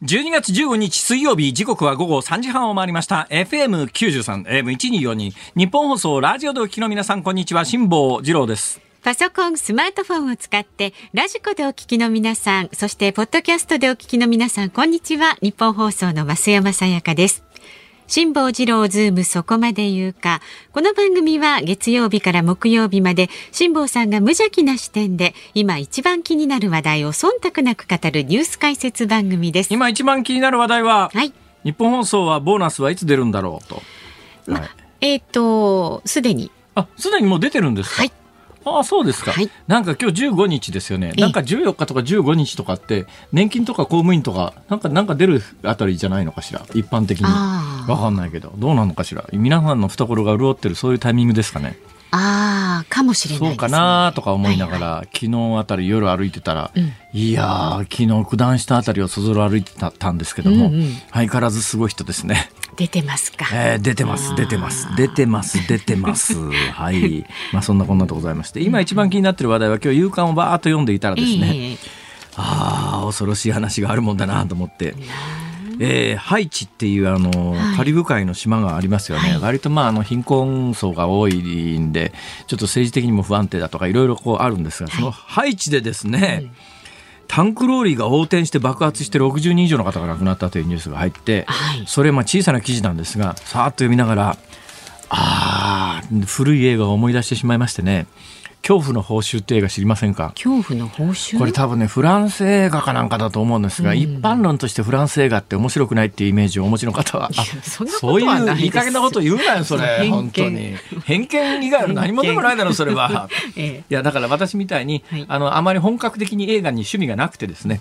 12月15日水曜日時刻は午後3時半を回りました。FM93 AM1242 ニッポン放送ラジオでお聞きの皆さんこんにちは。辛坊治郎です。パソコン、スマートフォンを使ってラジコでお聞きの皆さんそしてポッドキャストでお聞きの皆さんこんにちは。ニッポン放送の増山さやかです。辛坊治郎ズームそこまで言うか。この番組は月曜日から木曜日まで辛坊さんが無邪気な視点で今一番気になる話題を忖度なく語るニュース解説番組です。今一番気になる話題は、はい。日本放送はボーナスはいつ出るんだろうと。まはいえっ、と、すでに。あ、すでにもう出てるんですか？はい。ああ、そうですか。はいなんか今日15日ですよね。ええなんか14日とか15日とかって、年金とか公務員とか、なんか、なんか出るあたりじゃないのかしら？一般的に。あーわかんないけど、どうなのかしら？皆さんの懐が潤ってる、そういうタイミングですかね？ああ、かもしれないです、ね。そうかなとか思いながら、は昨日あたり夜歩いてたら、うんいやー、昨日九段下あたりをそぞろ歩いてたたんですけども、うんうん相変わらずすごい人ですね。出てますか。えー出てます、出てます、出てます、出てます。はい。まあそんなこんなでございまして、今一番気になってる話題は今日夕刊をバーッと読んでいたらですね、ええああ、恐ろしい話があるもんだなと思って。えーハイチっていうあの、はい。カリブ海の島がありますよね、はい。割とまああの貧困層が多いんでちょっと政治的にも不安定だとかいろいろこうあるんですが、そのハイチでですね、タンクローリーが横転して爆発して60人以上の方が亡くなったというニュースが入って、はい。それまあ小さな記事なんですがさーっと読みながらあー古い映画を思い出してしまいましてね「恐怖の報酬」って映画知りませんか？恐怖の報酬？これ多分ねフランス映画かなんかだと思うんですが、一般論としてフランス映画って面白くないっていうイメージをお持ちの方はあそういういです。いい加減なこと言うなよそれ偏見。本当に。偏見以外の何もでもないだろそれは。え。いやだから私みたいに、はい。あのあまり本格的に映画に趣味がなくてですね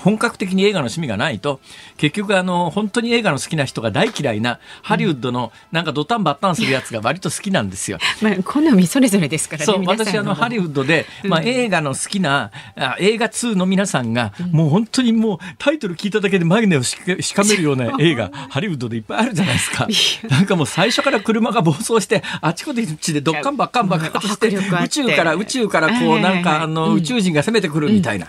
本格的に映画の趣味がないと結局あの本当に映画の好きな人が大嫌いなハリウッドのなんかドタンバッタンするやつが割と好きなんですよ。え まあ、好みそれぞれですからね。そう私あのハリウッドで、まあ、映画の好きな、あ映画2の皆さんが、もう本当にもうタイトル聞いただけで眉毛をしかめるような映画ハリウッドでいっぱいあるじゃないですかなんかもう最初から車が暴走してあちこちでドッカンバッカン爆発して宇宙から宇宙からこうはいなんかあの宇宙人が攻めてくるみたいな、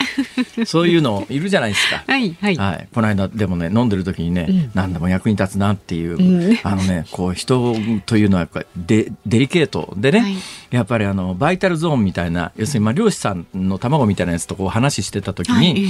そういうのいるじゃないですか。はいはい。はい、この間でもね飲んでる時にね、うん。何でも役に立つなっていう、うん。あのねこう人というのはやっぱりデデリケートでね、はい。やっぱりあのバイタルゾーンみたいな要するにまあ漁師さんの卵みたいなやつとこう話してた時に、はい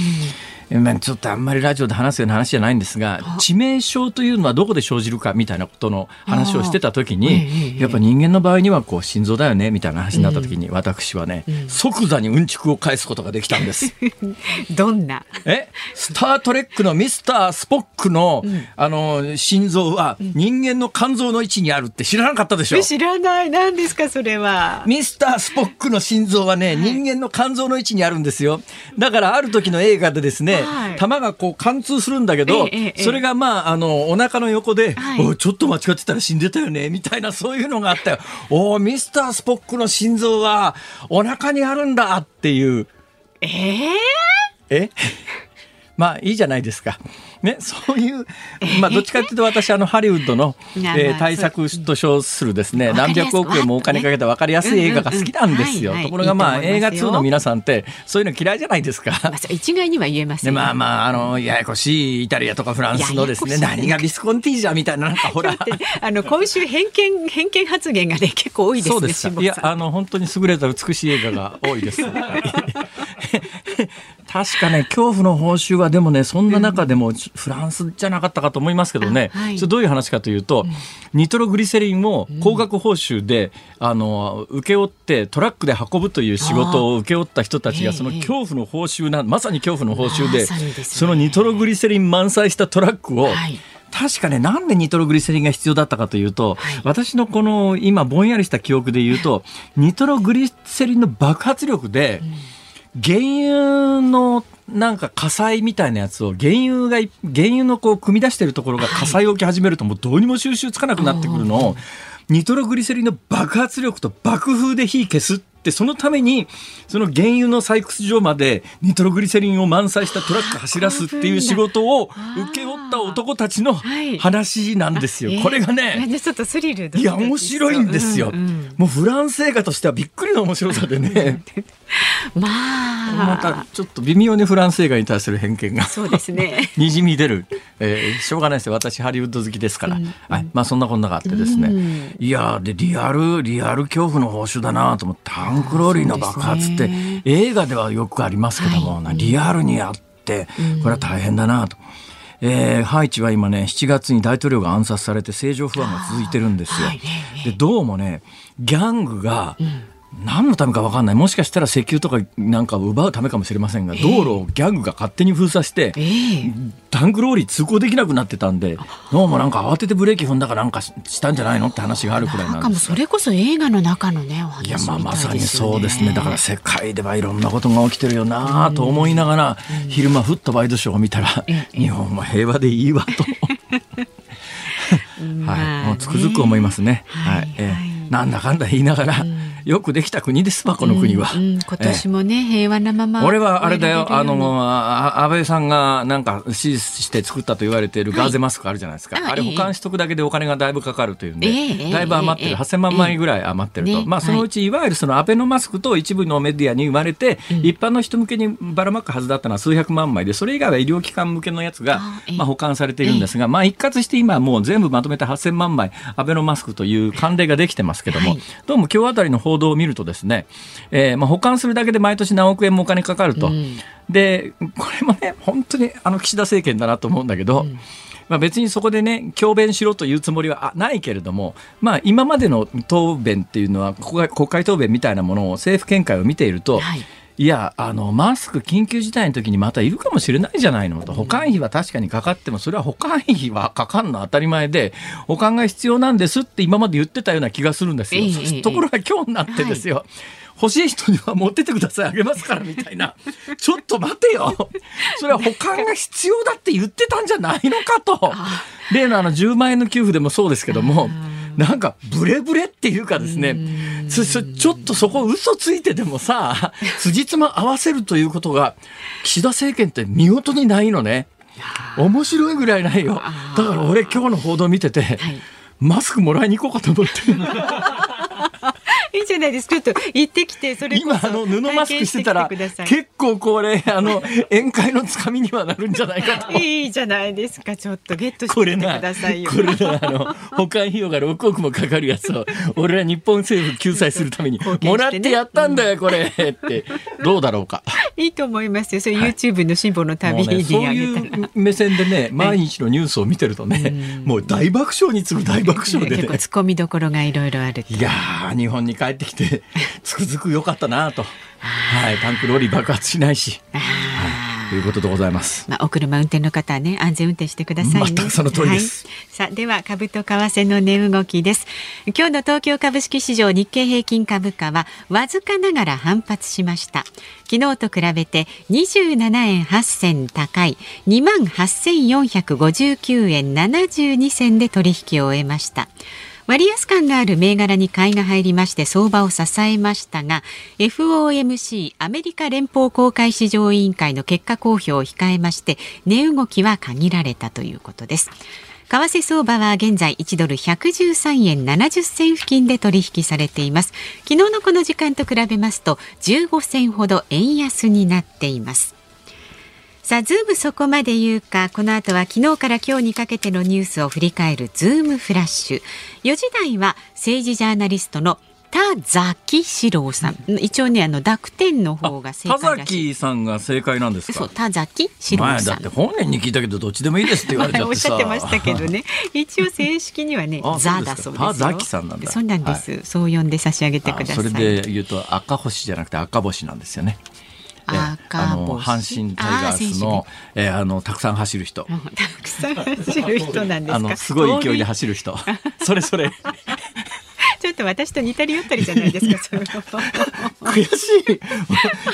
えまあちょっとあんまりラジオで話すような話じゃないんですが致命傷というのはどこで生じるかみたいなことの話をしてた時に、ええやっぱ人間の場合にはこう心臓だよねみたいな話になった時に、私はね、うん即座にうんちくを返すことができたんです。え どんな？え？スター・トレックのミスター・スポックの、あの心臓は人間の肝臓の位置にあるって知らなかったでしょ、知らない。何ですか、それは。ミスター・スポックの心臓はね、人間の肝臓の位置にあるんですよ。だからある時の映画でですね、はい弾がこう貫通するんだけど、ええええそれがまあ、あの、お腹の横で、はいちょっと間違ってたら死んでたよね、みたいなそういうのがあったよ。おーミスター・スポックの心臓はお腹にあるんだっていう。えええ？まあいいじゃないですか。ね、そういう、まあどっちかというと私あのハリウッドの、えー対策と称するですね、何百億円もお金かけた分かりやすい映画が好きなんですよところがまあ映画と思いますよ2の皆さんってそういうの嫌いじゃないですか。一概には言えませでん。まあまあ、あの、ややこしいイタリアとかフランスのですね、何がビスコンティージャみたいな、なんかほら。あの今週偏見偏見発言がね結構多いですね。いや、あの、本当に優れた美しい映画が多いです。確かね、恐怖の報酬はでもね、そんな中でもフランスじゃなかったかと思いますけどね、あはい。どういう話かというと、ニトログリセリンを高額報酬で、あの、請け負ってトラックで運ぶという仕事を請け負った人たちが、ええその恐怖の報酬な、まさに恐怖の報酬で、ね。そのニトログリセリン満載したトラックを、はい。確かね、なんでニトログリセリンが必要だったかというと、はい。私のこの今ぼんやりした記憶で言うと、ニトログリセリンの爆発力で、原油のなんか火災みたいなやつを原油が、原油のこう組み出してるところが 火災を起き始めるともうどうにも収集つかなくなってくるのを、ニトログリセリンの爆発力と爆風で火消すって、そのために、その原油の採掘場までニトログリセリンを満載したトラック走らすっていう仕事を請け負った男たちのはい話なんですよ。これがね、ちょっとスリルいや、面白いんですよ。もうフランス映画としてはびっくりの面白さでね。ままたちょっと微妙にフランス映画に対する偏見が。そうですね。にじみ出る、えー、しょうがないですよ。私ハリウッド好きですから、うん。はい、まあそんなこんながあってですね、うん。いやーでリアルリアル恐怖の報酬だなと思ってタンクローリーの爆発って、ね映画ではよくありますけども、はい。なリアルにやってこれは大変だなと。えーハイチは今ね7月に大統領が暗殺されて政情不安が続いてるんですよ。はい。でどうもねギャングが何のためか分かんない。もしかしたら石油とかなんかを奪うためかもしれませんが、道路をギャングが勝手に封鎖して、ええ。タンクローリー通行できなくなってたんでどうもなんか慌ててブレーキ踏んだかなんかししたんじゃないのって話があるくらいなんです。それこそ映画の中のねお話いやまあまさにそうですね。だから世界ではいろんなことが起きてるよなと思いながら、昼間ふっとワイドショーを見たら、ええ日本は平和でいいわと。はい、もうつくづく思いますね。はいはい、えはいえなんだかんだ言いながら、よくできた国ですわこの国は。今年もね、平和なまま。俺はあれだよ、あの、あ安倍さんがなんか指示して作ったと言われてい。るガーゼマスクあるじゃないですか。はいあれ保管しとくだけでお金がだいぶかかるというんで、ええだいぶ余ってる、え。え8000万枚ぐらい余ってると。ね。まあそのうちい。わゆるそのアベノマスクと一部のメディアに生まれて、一般の人向けにばらまくはずだったのは数百万枚で、それ以外は医療機関向けのやつがまあ保管されているんですが、まあ一括して今はもう全部まとめて8000万枚アベノマスクという慣例ができてますけども、はい。どうも今日あたりの報道を見るとですね、えーまあ保管するだけで毎年何億円もお金かかると。うん。でこれもね本当にあの岸田政権だなと思うんだけど、まあ、別にそこでね強弁しろというつもりはあないけれども、まあ、今までの答弁っていうのは国会国会答弁みたいなものを政府見解を見ていると、はいいやあのマスク緊急事態の時にまたいるかもしれないじゃないの。と保管費は確かにかかってもそれは保管費はかかるのは当たり前で保管が必要なんですって今まで言ってたような気がするんですよ。えところが今日になってですよ、欲しい人には持ってってください。あげますからみたいなちょっと待てよ。それは保管が必要だって言ってたんじゃないのかと。例のあの10万円の給付でもそうですけどもなんかブレブレっていうかですね。ちょっとそこ嘘ついてでもさ 辻褄合わせるということが岸田政権って見事にないのね。面白いぐらいないよ。だから俺今日の報道見てて、はい。マスクもらいに行こうかと思って。いいじゃないです。かちょっと行ってきてそれ今あの布マスクしてたら結構これあの宴会のつかみにはなるんじゃないかと。いいじゃないですか。ちょっとゲットしてきてくださいよ。これな、あの、保管費用が6億もかかるやつを、俺は日本政府救済するために、もらってやったんだよ、これって、どうだろうか。いいと思いますよ。それ YouTube の辛抱のも旅にうね、そういたら。う目線でね、毎日のニュースを見てるとね、もう大爆笑に次ぐ大爆笑でね結構。突っ込みどころがいろいろあるいやー、日本に帰ってきて、つくづく良かったなと。はい、タンクローリー爆発しないし、あーということでございます。まあ、お車運転の方はね安全運転してくださいね。全くその通りですはい、さあでは株と為替の値動きです。今日の東京株式市場日経平均株価はわずかながら反発しました。昨日と比べて27円8銭高い2万8459円72銭で取引を終えました。割安感がある銘柄に買いが入りまして相場を支えましたが FOMC アメリカ連邦公開市場委員会の結果公表を控えまして値動きは限られたということです。為替相場は現在1ドル113円70銭付近で取引されています。昨日のこの時間と比べますと15銭ほど円安になっています。さあ、ズームそこまで言うか、この後は昨日から今日にかけてのニュースを振り返るズームフラッシュ。4時台は政治ジャーナリストの田崎史郎さん。一応ね、あの、濁点の方が正田解らしい。崎さんが正解なんですか？そう、田崎史郎さん前だって。本人に聞いたけどどっちでもいいですって言われちゃっおってしゃさってましたけどね。一応正式にはねあ、ザだそうですよ。田崎さんなんだそうなんです。そう呼んで差し上げてください。あそれで言うと赤星じゃなくて赤星なんですよね。あの星阪神タイガースのえーあのたくさん走る人。たくさん走る人なんですか？あのすごい勢いで走る人。それそれ。ちょっと私と似たり寄ったりじゃないですか。悔し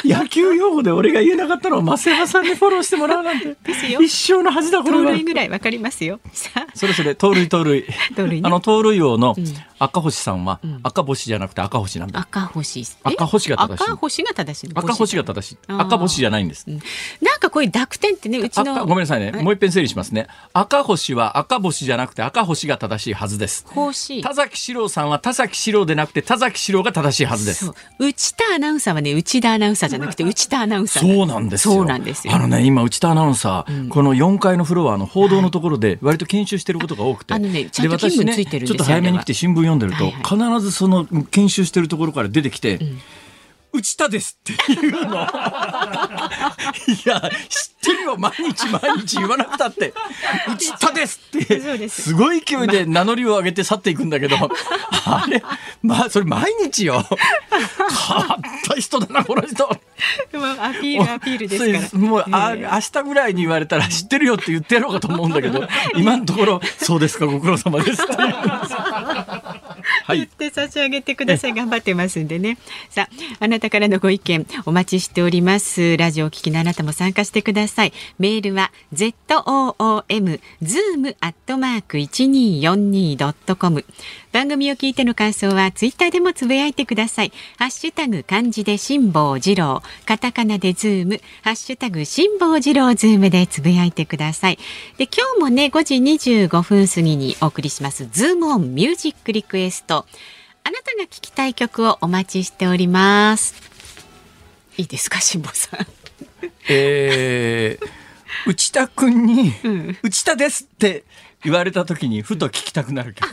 い。野球用語で俺が言えなかったのを増山さんにフォローしてもらうなんて。一生の恥だこれは。ぐらいわかりますよ。さあ、それそれ、盗塁盗塁。盗塁ねあの、盗塁王のうん赤星さんはん、赤星じゃなくて赤星なんだ。赤星。え？赤星が正しい赤星が正しいの？赤星が正しい。赤星じゃないんです。うんなんかこういう濁点ってね、うち赤の。ごめんなさいね。えもう一遍整理しますね。赤星は赤星じゃなくて赤星が正しいはずです。星。田崎史郎さんは田崎史郎でなくて田崎史郎が正しいはずです。内田アナウンサーはね、内田アナウンサーじゃなくて、内田アナウンサー。そうなんですよ。そうなんですよ。あのね、今、内田アナウンサー、この4階のフロアの報道のところで、割と研修してることが多くて。あのねちゃんと勤務ついてるんですよちょっと早めに来て新聞読んでると、はいは必ずその研修してるところから出てきて、内田ですっていうの。いや、知ってるよ、毎日毎日言わなくたって。内田ですって。すすごい勢いで名乗りを上げて去っていくんだけど、あれ、まあ、それ毎日よ。変わった人だな、この人。もうアピールアピールですもう、あええ明日ぐらいに言われたら知ってるよって言ってやろうかと思うんだけど、今のところ、そうですか、ご苦労様ですっていう。はい。言って差し上げてください。頑張ってますんでね。さあ、あなたからのご意見お待ちしております。ラジオをお聞きのあなたも参加してください。メールは z o o m zoom アットマーク一二四二ドットコム。番組を聞いての感想はツイッターでもつぶやいてください。ハッシュタグ漢字で辛坊治郎、カタカナでズーム、ハッシュタグ辛坊治郎ズームでつぶやいてください。で今日もね5時25分過ぎにお送りしますズームオンミュージックリクエスト。あなたが聞きたい曲をお待ちしております。いいですか辛坊さん？えー、内田くんに、ん内田ですって言われた時に、ふと聞きたくなる曲。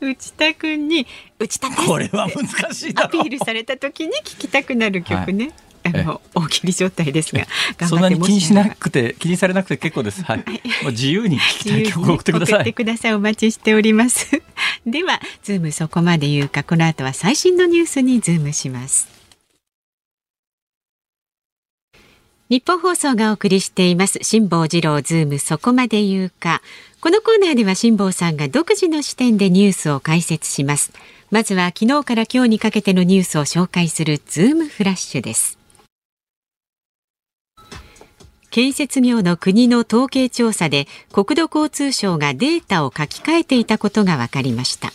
内田くんに内田ですこれは難しいなアピ。ールされた時に聞きたくなる曲ね。あえの大喜利状態ですが、頑そんなに気にしなくて、気にされなくて結構です。はい。もう自由に聞きたい曲を送ってくださ送ってい。ください。お待ちしております。では、ズームそこまで言うか、この後は最新のニュースにズームします。ニッポン放送がお送りしています。辛坊治郎ズームそこまで言うか。このコーナーでは辛坊さんが独自の視点でニュースを解説します。まずは昨日から今日にかけてのニュースを紹介するズームフラッシュです。建設業の国の統計調査で国土交通省がデータを書き換えていたことが分かりました。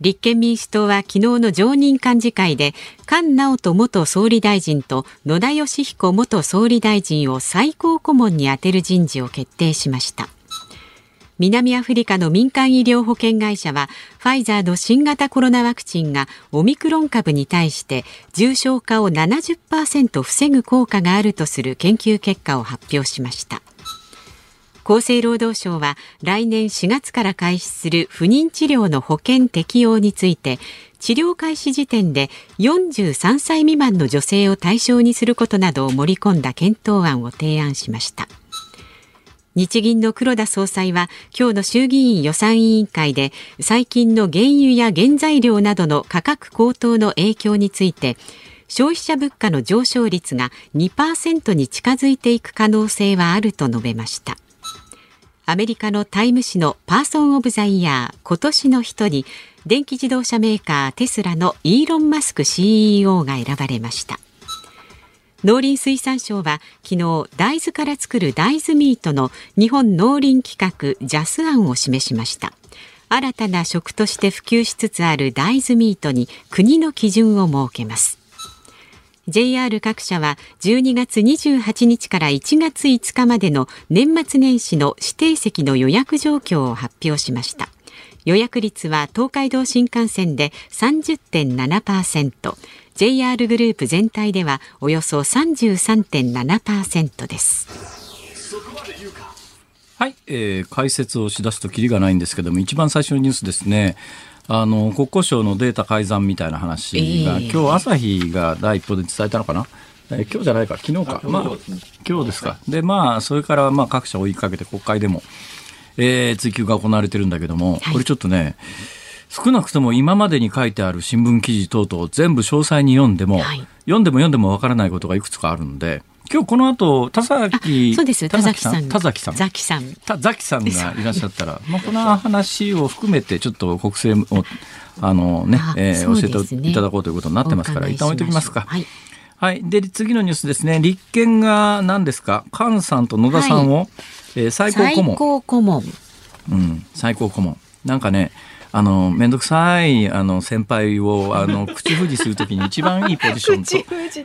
立憲民主党は昨日の常任幹事会で菅直人元総理大臣と野田佳彦元総理大臣を最高顧問に充てる人事を決定しました。南アフリカの民間医療保険会社はファイザーの新型コロナワクチンがオミクロン株に対して重症化を70%防ぐ効果があるとする研究結果を発表しました。厚生労働省は来年4月から開始する不妊治療の保険適用について治療開始時点で43歳未満の女性を対象にすることなどを盛り込んだ検討案を提案しました。日銀の黒田総裁は今日の衆議院予算委員会で最近の原油や原材料などの価格高騰の影響について消費者物価の上昇率が2%に近づいていく可能性はあると述べました。アメリカのタイム誌のパーソン・オブ・ザ・イヤー今年の人に電気自動車メーカーテスラのイーロン・マスク CEO が選ばれました。農林水産省は昨日大豆から作る大豆ミートの日本農林規格ジャス案を示しました。新たな食として普及しつつある大豆ミートに国の基準を設けます。JR 各社は12月28日から1月5日までの年末年始の指定席の予約状況を発表しました。予約率は東海道新幹線で30.7% JR グループ全体ではおよそ33.7%です。はい、えー解説をしだすときりがないんですけども、一番最初のニュースですね。あの国交省のデータ改ざんみたいな話が、ええ。今日朝日が第一報で伝えたのかな、えー今日じゃないか、昨日か、まあ、今日ですか、でまあ、それからまあ各社追いかけて、国会でも、えー追及が行われてるんだけども、これちょっとね、少なくとも今までに書いてある新聞記事等々全部詳細に読んでも、はい。読んでも読んでもわからないことがいくつかあるんで、今日この後田崎そうです。田崎さん？田崎さん。ザキさん。たザキさんがいらっしゃったら、まあ、この話を含めて、ちょっと国政を、あのねあ、えー教えていただこうということになってますから、一旦置いときますか。はい。はい。で、次のニュースですね。立憲が何ですか？菅さんと野田さんを、えー最高顧問。最高顧問。うん、最高顧問。なんかね、あの、めんどくさい、あの、先輩を、あの、口封じするときに一番いいポジションと、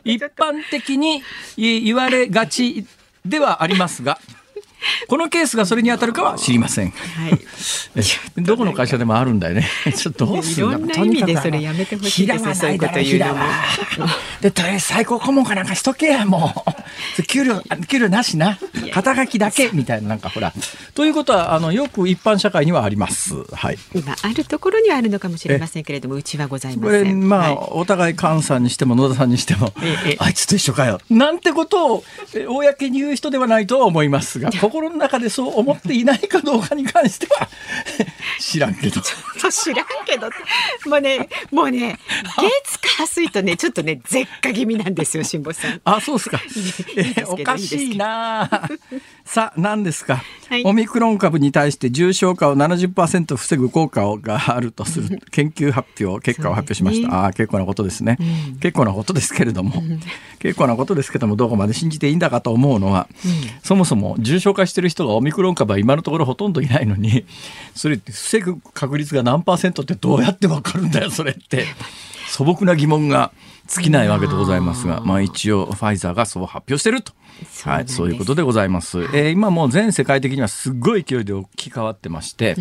一般的に言言われがちではありますが、このケースがそれに当たるかは知りません。はい。えどこの会社でもあるんだよね。ちょっとどうするんだいろんな意味でそれやめてほしいですよそういうこと言うのも。で、とりあえず最高顧問かなんかしとけや、もう。給料、給料なしな。肩書きだけ、みたいな、なんかほら。ということは、あの、よく一般社会にはあります。はい。今あるところにはあるのかもしれませんけれども、うちはございません。まあ、はいお互い菅さんにしても野田さんにしても、ええあいつと一緒かよ。なんてことを、え公に言う人ではないとは思いますが、心の中でそう思っていないかどうかに関しては、知らんけど。そう知らんけどもうねもうね月火水とねちょっとね絶下気味なんですよ辛坊さん。あ、そうですか。えおかしいな。あ。さあ、何ですか、はい。オミクロン株に対して重症化を70%防ぐ効果があるとする研究発表、結果を発表しました。ね。ああ、結構なことですね、結構なことですけれども、結構なことですけども、どこまで信じていいんだかと思うのは、そもそも重症化してる人がオミクロン株は今のところほとんどいないのに、それって防ぐ確率が何パーセントってどうやってわかるんだよ、それって。素朴な疑問が尽きないわけでございますが、まあ一応ファイザーがそう発表してると。はい、そうなんですそういうことでございます。えー今もう全世界的にはすごい勢いで置き換わってまして、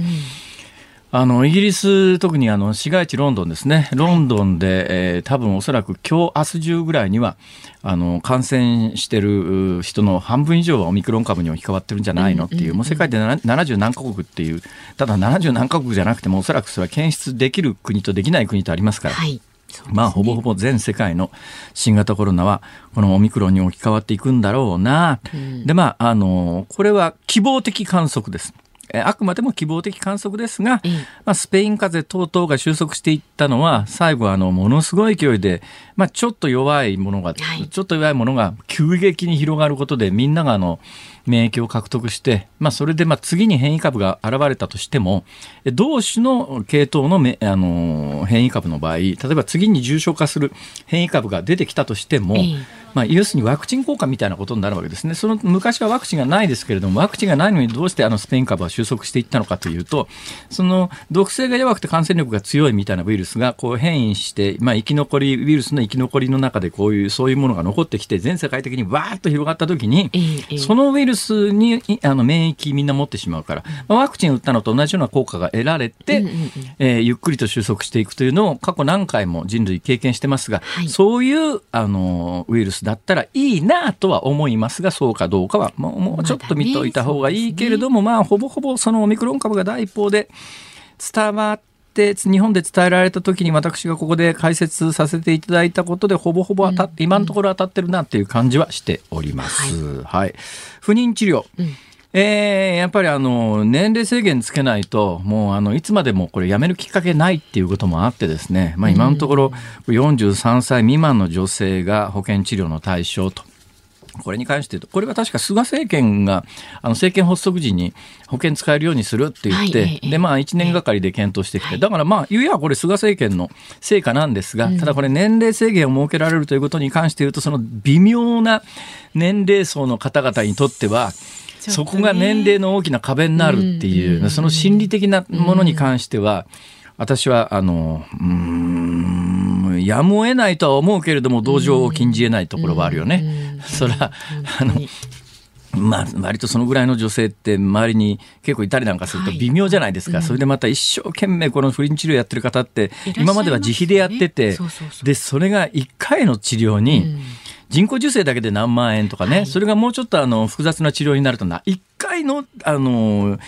あの、イギリス、特にあの、市街地ロンドンですね。ロンドンで、えー多分おそらく今日、明日中ぐらいには、あの、感染してるう人の半分以上はオミクロン株に置き換わってるんじゃないの？っていう、もう世界でな70何カ国っていう、ただ70何カ国じゃなくても、おそらくそれは検出できる国とできない国とありますから、はい。ねまあ、ほぼほぼ全世界の新型コロナは、このオミクロンに置き換わっていくんだろうな。で、まあ、あの、これは希望的観測です。えあくまでも希望的観測ですが、ええ。まあ、スペイン風邪等々が収束していったのは、最後あの、ものすごい勢いで、まあ、ちょっと弱いものが、はい。ちょっと弱いものが急激に広がることで、みんながあの、免疫を獲得して、まあ、それでまあ次に変異株が現れたとしても、え同種の系統のめあの変異株の場合、例えば次に重症化する変異株が出てきたとしても、ええまあ、要するにワクチン効果みたいなことになるわけですね。その昔はワクチンがないですけれども、ワクチンがないのにどうしてあのスペイン株は収束していったのかというと、その毒性が弱くて感染力が強いみたいなウイルスがこう変異して、まあ、生き残り、ウイルスの生き残りの中でこういう、そういうものが残ってきて、全世界的にわーっと広がった時に、そのウイルスにいあの免疫みんな持ってしまうから、まあワクチン打ったのと同じような効果が得られて、うんうんうん。えーゆっくりと収束していくというのを過去何回も人類経験してますが、はい。そういうあのウイルスだったらいいなとは思いますが、そうかどうかはもうもうちょっと見といた方がいいけれども、まあほぼほぼそのオミクロン株が第一報で伝わって日本で伝えられた時に私がここで解説させていただいたことでほぼほぼ当たって、今のところ当たってるなっていう感じはしております。はい、不妊治療、えーやっぱりあの年齢制限つけないともうあのいつまでもこれやめるきっかけないっていうこともあってですね、まあ、今のところ43歳未満の女性が保険治療の対象と。これに関して言うと、これは確か菅政権が、あの政権発足時に保険使えるようにするって言って、はいええで、まあ1年がかりで検討してきて、だからまあ、言えばこれ菅政権の成果なんですが、ただこれ年齢制限を設けられるということに関して言うと、その微妙な年齢層の方々にとっては、そこが年齢の大きな壁になるっていう、その心理的なものに関しては、私は、あの、うーん、やむを得ないとは思うけれども、同情を禁じ得ないところはあるよね。それは、あの、まあ、割とそのぐらいの女性って周りに結構いたりなんかするとはい微妙じゃないですか。それでまた一生懸命この不妊治療やってる方って今までは自費でやっててそうそうそう、で、それが1回の治療に人工授精だけで何万円とかね、はいそれがもうちょっとあの複雑な治療になるとな、1回のあの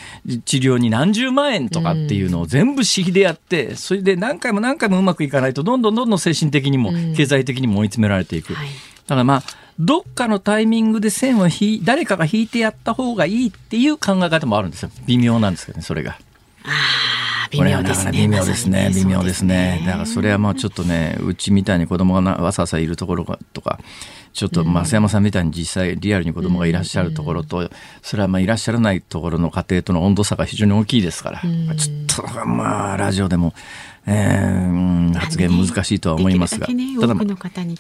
治療に何十万円とかっていうのを全部私費でやって、それで何回も何回もうまくいかないと、どんどんどんどん精神的にも経済的にも追い詰められていく。はいだからまあ、どっかのタイミングで線を引い、誰かが引いてやった方がいいっていう考え方もあるんですよ。微妙なんですけどね、それが。微妙ですね。微妙ですね。微妙ですね。だからそれはまあちょっとね、うちみたいに子供がなわさわさいるところがとか、ちょっと増山さんみたいに実際リアルに子供がいらっしゃるところと、それはまあいらっしゃらないところの家庭との温度差が非常に大きいですから、まあちょっとまあラジオでも、えーうん発言難しいとは思いますが、ただ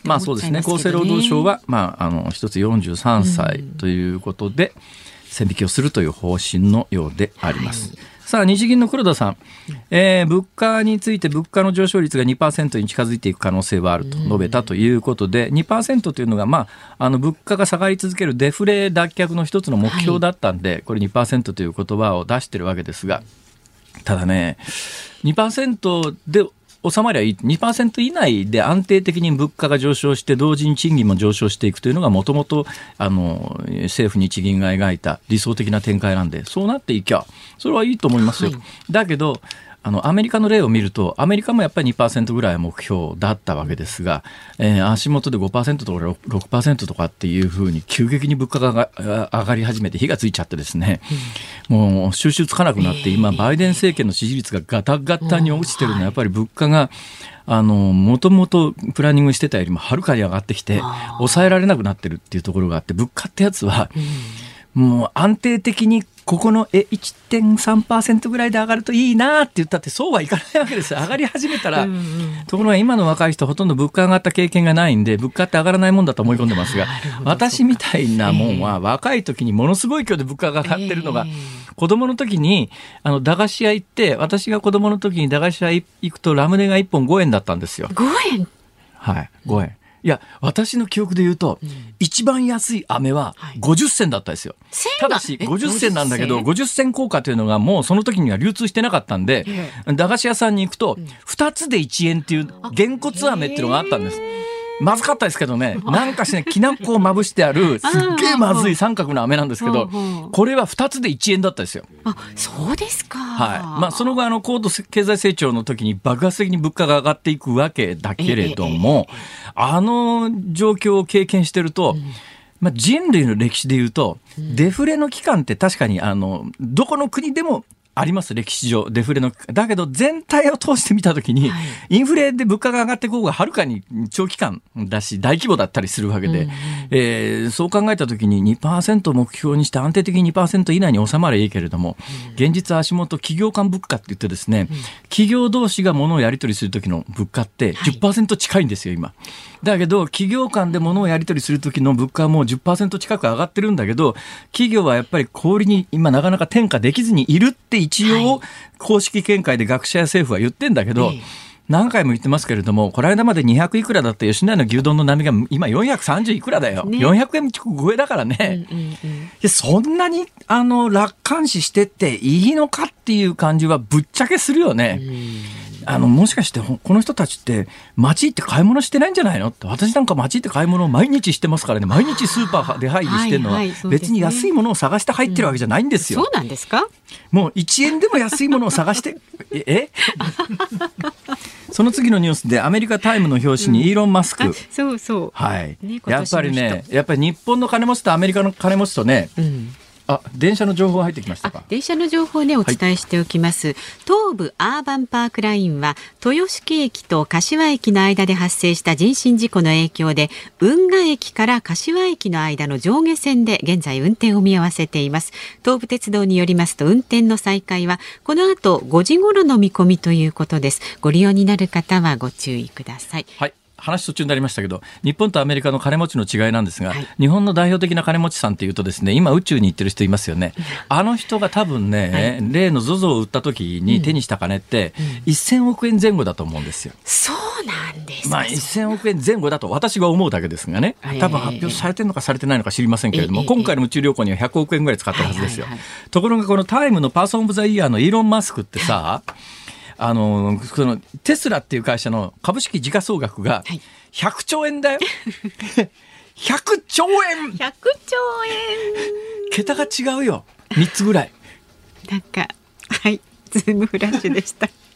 まあそうですね。厚生労働省は、まあ、あの、一つ43歳ということで、線引きをするという方針のようであります。さあ、日銀の黒田さん、えー、物価について物価の上昇率が2%に近づいていく可能性はあると述べたということで、2%というのが、まあ、あの物価が下がり続けるデフレ脱却の一つの目標だったんで、はい、これ2%という言葉を出しているわけですが、ただね、2%で収まりゃいい2%以内で安定的に物価が上昇して同時に賃金も上昇していくというのがもともと政府日銀が描いた理想的な展開なんでそうなっていきゃそれはいいと思いますよ。はい、だけどあのアメリカの例を見るとアメリカもやっぱり2%ぐらい目標だったわけですが、えー、足元で5%とか6%とかっていうふうに急激に物価が上がり始めて火がついちゃってですね、うん、もう収集つかなくなって今バイデン政権の支持率がガタガタに落ちてるのはやっぱり物価があの、もともとプランニングしてたよりもはるかに上がってきて、抑えられなくなってるっていうところがあって、物価ってやつは、もう安定的にここのえ1.3%ぐらいで上がるといいなって言ったってそうはいかないわけです。上がり始めたら、うんうん、ところが今の若い人ほとんど物価上がった経験がないんで物価って上がらないもんだと思い込んでますが 私みたいなもんは若い時にものすごい勢いで物価が上がってるのが、えー、子供の時にあの駄菓子屋行って私が子供の時に駄菓子屋行くとラムネが1本5円だったんですよ。5円？はい5円。いや、私の記憶で言うと、うん、一番安い飴は50銭だったですよ。はい、ただし、50銭なんだけど、50銭硬貨というのがもうその時には流通してなかったんで、駄菓子屋さんに行くと、2つで1円っていう、げんこつ飴っていうのがあったんです。まずかったですけどね、なんかしね、きな粉をまぶしてある、すっげえまずい三角の飴なんですけど、これは2つで1円だったですよ。あ、そうですか。はい。まあ、その後、あの、高度経済成長の時に爆発的に物価が上がっていくわけだけれども、あの状況を経験してると、まあ、人類の歴史でいうと、デフレの期間って確かにあのどこの国でもあります、歴史上、デフレの。だけど、全体を通してみたときに、はい、インフレで物価が上がっていく方がはるかに長期間だし、大規模だったりするわけで、うんうん、えー、そう考えたときに2%目標にして安定的に2%以内に収まればいいけれども、うん、現実足元企業間物価って言ってですね、うん、企業同士が物をやり取りするときの物価って10%近いんですよ、今。だけど、企業間で物をやり取りするときの物価はもう10%近く上がってるんだけど、企業はやっぱり小売に今なかなか転嫁できずにいるって一応、公式見解で学者や政府は言ってんだけど、何回も言ってますけれども、この間まで200いくらだった吉野家の牛丼の波が今430いくらだよ。ね、400円超えだからね。うんうんうん、そんなに、あの、楽観視してっていいのかっていう感じはぶっちゃけするよね。あの、もしかして、この人たちって、街行って買い物してないんじゃないの？って、私なんか街行って買い物を毎日してますからね、毎日スーパーで入りしてるのは、別に安いものを探して入ってるわけじゃないんですよ。そうなんですか？もう1円でも安いものを探して、え その次のニュースでアメリカタイムの表紙にイーロン・マスク、うん、そうそう。はい、ね、やっぱりねやっぱり日本の金持ちとアメリカの金持ちとね、うんあ、電車の情報入ってきましたか？電車の情報ねお伝えしておきます、はい、東武アーバンパークラインは豊敷駅と柏駅の間で発生した人身事故の影響で運河駅から柏駅の間の上下線で現在運転を見合わせています。東武鉄道によりますと運転の再開はこの後5時頃の見込みということです。ご利用になる方はご注意ください。はい話途中になりましたけど、日本とアメリカの金持ちの違いなんですが、はい、日本の代表的な金持ちさんっていうとですね、今宇宙に行ってる人いますよね。あの人が多分ね、はい、例の ZOZO を売った時に手にした金って、うん、1000億円前後だと思うんですよ。そうなんです。まあ1000億円前後だと私が思うだけですがね、多分発表されてるのかされてないのか知りませんけれども、今回の宇宙旅行には100億円ぐらい使ってるはずですよ。ところがこのタイムのパーソン・オブ・ザ・イヤーのイーロン・マスクってさ、あの、そのテスラっていう会社の株式時価総額が100兆円だよ。100兆円 !100 兆円桁が違うよ。3つぐらい。なんか、はい、ズームフラッシュでした。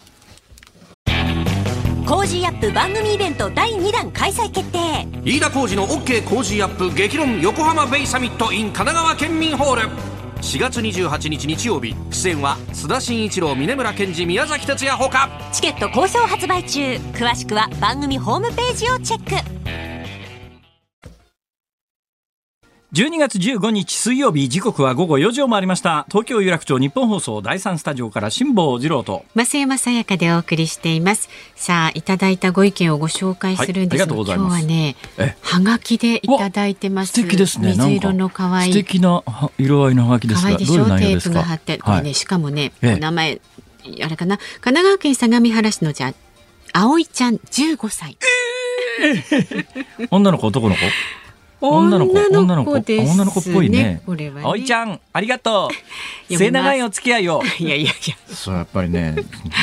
コージーアップ番組イベント第2弾開催決定飯田浩司の OK コージーアップ激論横浜ベイサミット in 神奈川県民ホール4月28日日曜日。出演は須田慎一郎峯村健二宮崎哲也ほか。チケット好評発売中。詳しくは番組ホームページをチェック。12月15日水曜日時刻は午後4時を回りました。東京有楽町ニッポン放送第三スタジオから辛坊治郎と。増山さやかでお送りしています。さあいただいたご意見をご紹介するんですが、はい、今日はねはがきでいただいてます。素敵ですね。水色の可愛い。素敵な色合いのはがきです可愛いでしょ？テープが貼ってこれね、はい、しかもね、ええ、名前あれかな？神奈川県相模原市のじゃ葵ちゃん15歳、えー、女の子男の子？女の子女の子女の子っぽいね。これは、ね、葵ちゃんありがとう。末永いお付き合いを。いやいやいや。そうやっぱりね、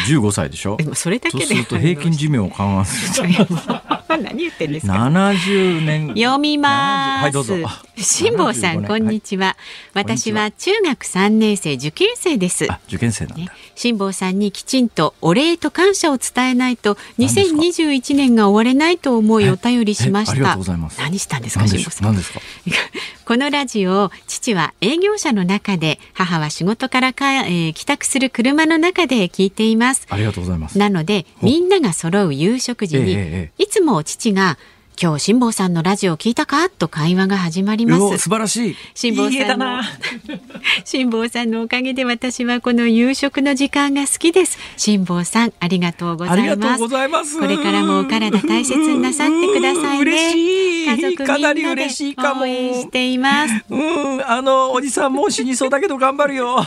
15歳でしょ？それだけで。そうすると平均寿命を緩和する 何言ってんですか。70年。読みます。はいどうぞ。辛坊さんこんにちは。私は中学3年生受験生です。受験生なんだ。辛坊さんにきちんとお礼と感謝を伝えないと2021年が終われないと思いお便りしました。何したんですか辛坊さん。このラジオ父は営業者の中で母は仕事からか、えー、帰宅する車の中で聞いていますありがとうございますなのでみんなが揃う夕食時に、えー、いつも父が今日辛坊さんのラジオを聞いたか？と会話が始まります。素晴らしい。辛坊さんの 辛坊さんのおかげで私はこの夕食の時間が好きです。辛坊さんありがとうございます。これからもお体大切になさってくださいね。家族みんなで応援しています。うんあのおじさんもう死にそうだけど頑張るよ。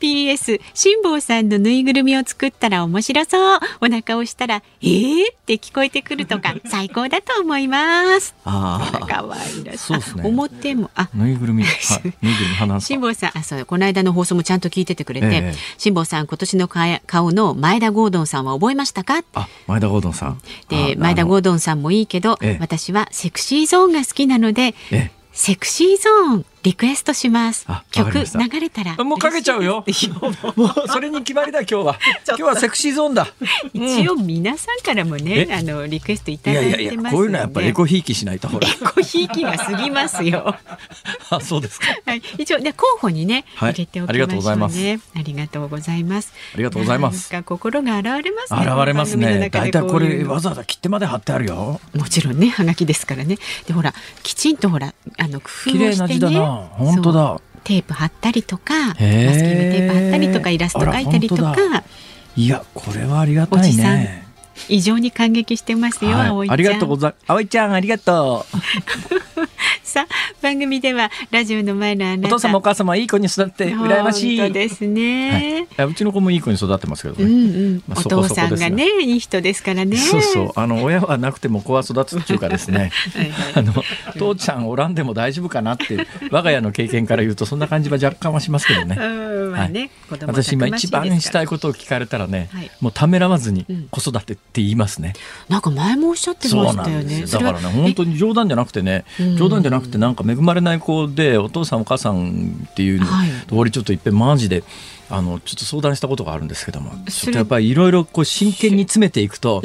PS 辛坊さんのぬいぐるみを作ったら面白そうお腹をしたらえーって聞こえてくるとか最高だと思思います。ああ、可愛いらしい。ね、表もあ、ぬいぐるみ、ぬいぐるみ花辛坊さん、あ、そうこの間の放送もちゃんと聞いててくれて、辛、え、坊、さん今年の顔の前田ゴードンさんは覚えましたか？あ、前田ゴードンさん。で、前田ゴードンさんもいいけど、私はセクシーゾーンが好きなので。セクシーゾーンリクエストします。曲流れたらもうかけちゃうよ。もうそれに決まりだ今日は。今日はセクシーゾーンだ。一応皆さんからもね、あのリクエストいただいてますこういうのはやっぱりエコひいきしないとほら。エコひいきが過ぎますよ。あそうですか。はい。一応で候補にね、入れておきましょうね。ありがとうございます。ありがとうございます。ありがとうございます。心が現れますね。現れますね。大体これわざわざ切ってまで貼ってあるよ。もちろんねはがきですからね。でほらきちんとほらあの工夫をしてね本当だ。テープ貼ったりとかマスキングテープ貼ったりとかイラスト描いたりとか。いやこれはありがたいね異常に感激してますよ、はい、ありがとうございます葵ちゃんありがとう。さあ番組ではラジオの前のお父様お母様いい子に育って羨ましい。ですね、はい、うちの子もいい子に育ってますけどね、うんうん。まあ、お父さんがねいい人ですからね。そうそう。あの親はなくても子は育つっていうかですね。はい、あの父ちゃんおらんでも大丈夫かなって 我が家の経験から言うとそんな感じは若干はしますけどね,、まあねはい、私今一番したいことを聞かれたらね、はい、もうためらわずに子育てって言いますね、うん、なんか前もおっしゃってましたよね。だからね本当に冗談じゃなくてね冗談じゃなくてなんか恵まれない子でお父さんお母さんっていう通りちょっといっぺんマジであのちょっと相談したことがあるんですけどもちょっとやっぱりいろいろこう真剣に詰めていくと、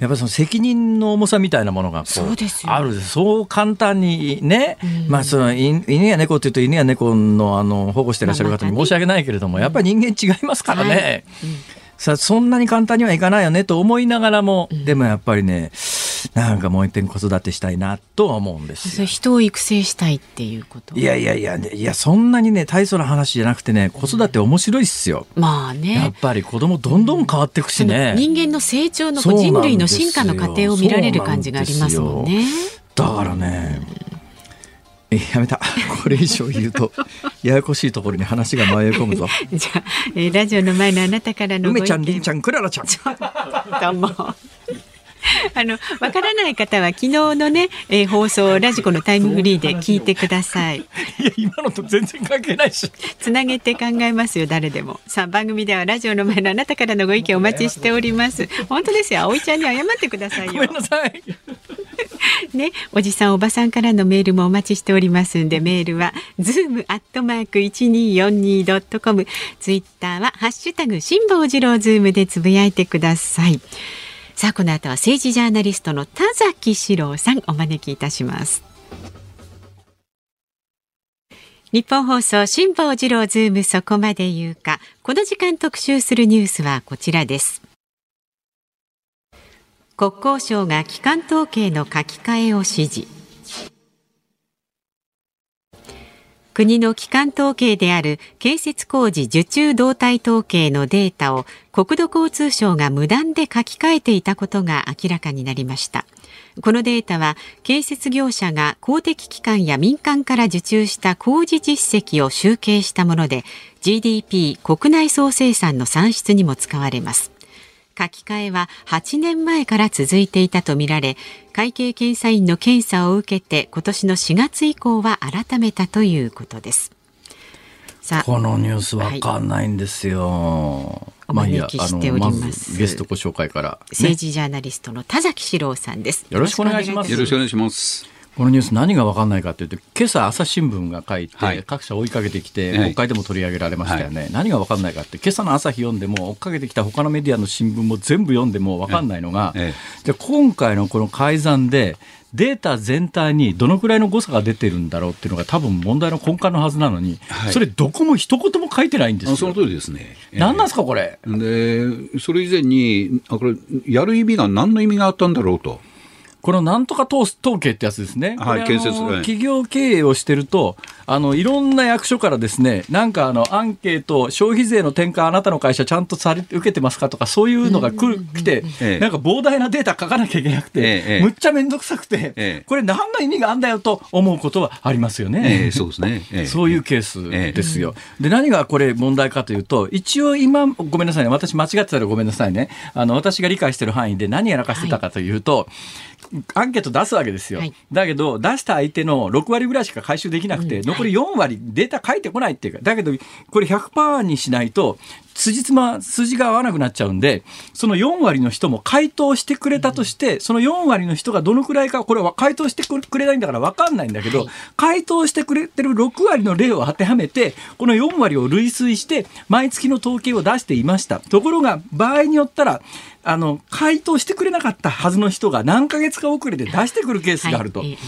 やっぱりその責任の重さみたいなものがこうあるそう簡単にね、まあその犬や猫っていうと犬や猫のあの保護してらっしゃる方に申し訳ないけれども、やっぱり人間違いますからね。さそんなに簡単にはいかないよねと思いながらも、でもやっぱりねなんかもう一遍子育てしたいなとは思うんです人を育成したいっていうこと？いやいやいやいやそんなにね大層な話じゃなくてね子育て面白いっすよ、うん、まあね。やっぱり子供どんどん変わっていくしね、人間の成長の人類の進化の過程を見られる感じがありますもんね。だからね、えやめた これ以上言うとややこしいところに話が迷い込むぞ じゃあ、えー、ラジオの前のあなたからの梅ちゃんりんちゃんクララちゃんどうも あのわからない方は昨日のね、えー、放送ラジコのタイムフリーで聞いてください。いや今のと全然関係ないし。つなげて考えますよ誰でも。さあ番組ではラジオの前のあなたからのご意見お待ちしております。本当ですよ葵ちゃんに謝ってくださいよ。ごめんなさい。ね、おじさんおばさんからのメールもお待ちしておりますんでメールはズームアットマーク一二四二ドットコム、ツイッターはハッシュタグ辛坊治郎ズームでつぶやいてください。さあこの後は政治ジャーナリストの田崎史郎さんお招きいたします。日本放送辛坊治郎ズームそこまで言うか。この時間特集するニュースはこちらです国交省が機関統計の書き換えを指示。国の基幹統計である建設工事受注動態統計のデータを国土交通省が無断で書き換えていたことが明らかになりました。このデータは建設業者が公的機関や民間から受注した工事実績を集計したもので GDP 国内総生産の算出にも使われます。書き換えは8年前から続いていたとみられ会計検査院の検査を受けて今年の4月以降は改めたということですさあこのニュースわかんないんですよ、はいお招きしております。まずゲストご紹介から、ね、政治ジャーナリストの田崎史郎さんです。よろしくお願いします。よろしくお願いします。このニュース何が分かんないかというと今朝朝日新聞が書いて、はい、各社追いかけてきて、国会でも取り上げられましたよね、はい、何が分かんないかって今朝の朝日読んでも追っかけてきた他のメディアの新聞も全部読んでも分かんないのが、ええ、じゃ今回のこの改ざんでデータ全体にどのくらいの誤差が出てるんだろうっていうのが多分問題の根幹のはずなのに、はい、それどこも一言も書いてないんですよ。その通りですね。何なんですかこれ。でそれ以前にあこれやる意味が何の意味があったんだろうと。このなんとか統計ってやつですね、はい、建設、企業経営をしてると、あのいろんな役所からですね、なんかあのアンケート、消費税の転換、あなたの会社ちゃんとされ受けてますかとか、そういうのが来る来て、なんか膨大なデータ書かなきゃいけなくて、むっちゃめんどくさくて、これ、何の意味があるんだよと思うことはありますよね。そうですね、そういうケースですよ。で、何がこれ問題かというと、一応今、ごめんなさいね、私間違ってたらごめんなさいね、あの私が理解している範囲で何やらかしてたかというと、はい。アンケート出すわけですよ、はい、だけど、出した相手の6割ぐらいしか回収できなくて、うん、残り4割、データ返ってこないっていうか、だけど、これ100%にしないと、辻褄、筋が合わなくなっちゃうんで、その4割の人も回答してくれたとして、その4割の人がどのくらいか、これは回答してくれないんだから分かんないんだけど、回答してくれてる6割の例を当てはめて、この4割を類推して、毎月の統計を出していました。ところが、場合によったら、あの回答してくれなかったはずの人が何ヶ月か遅れて出してくるケースがあると。はい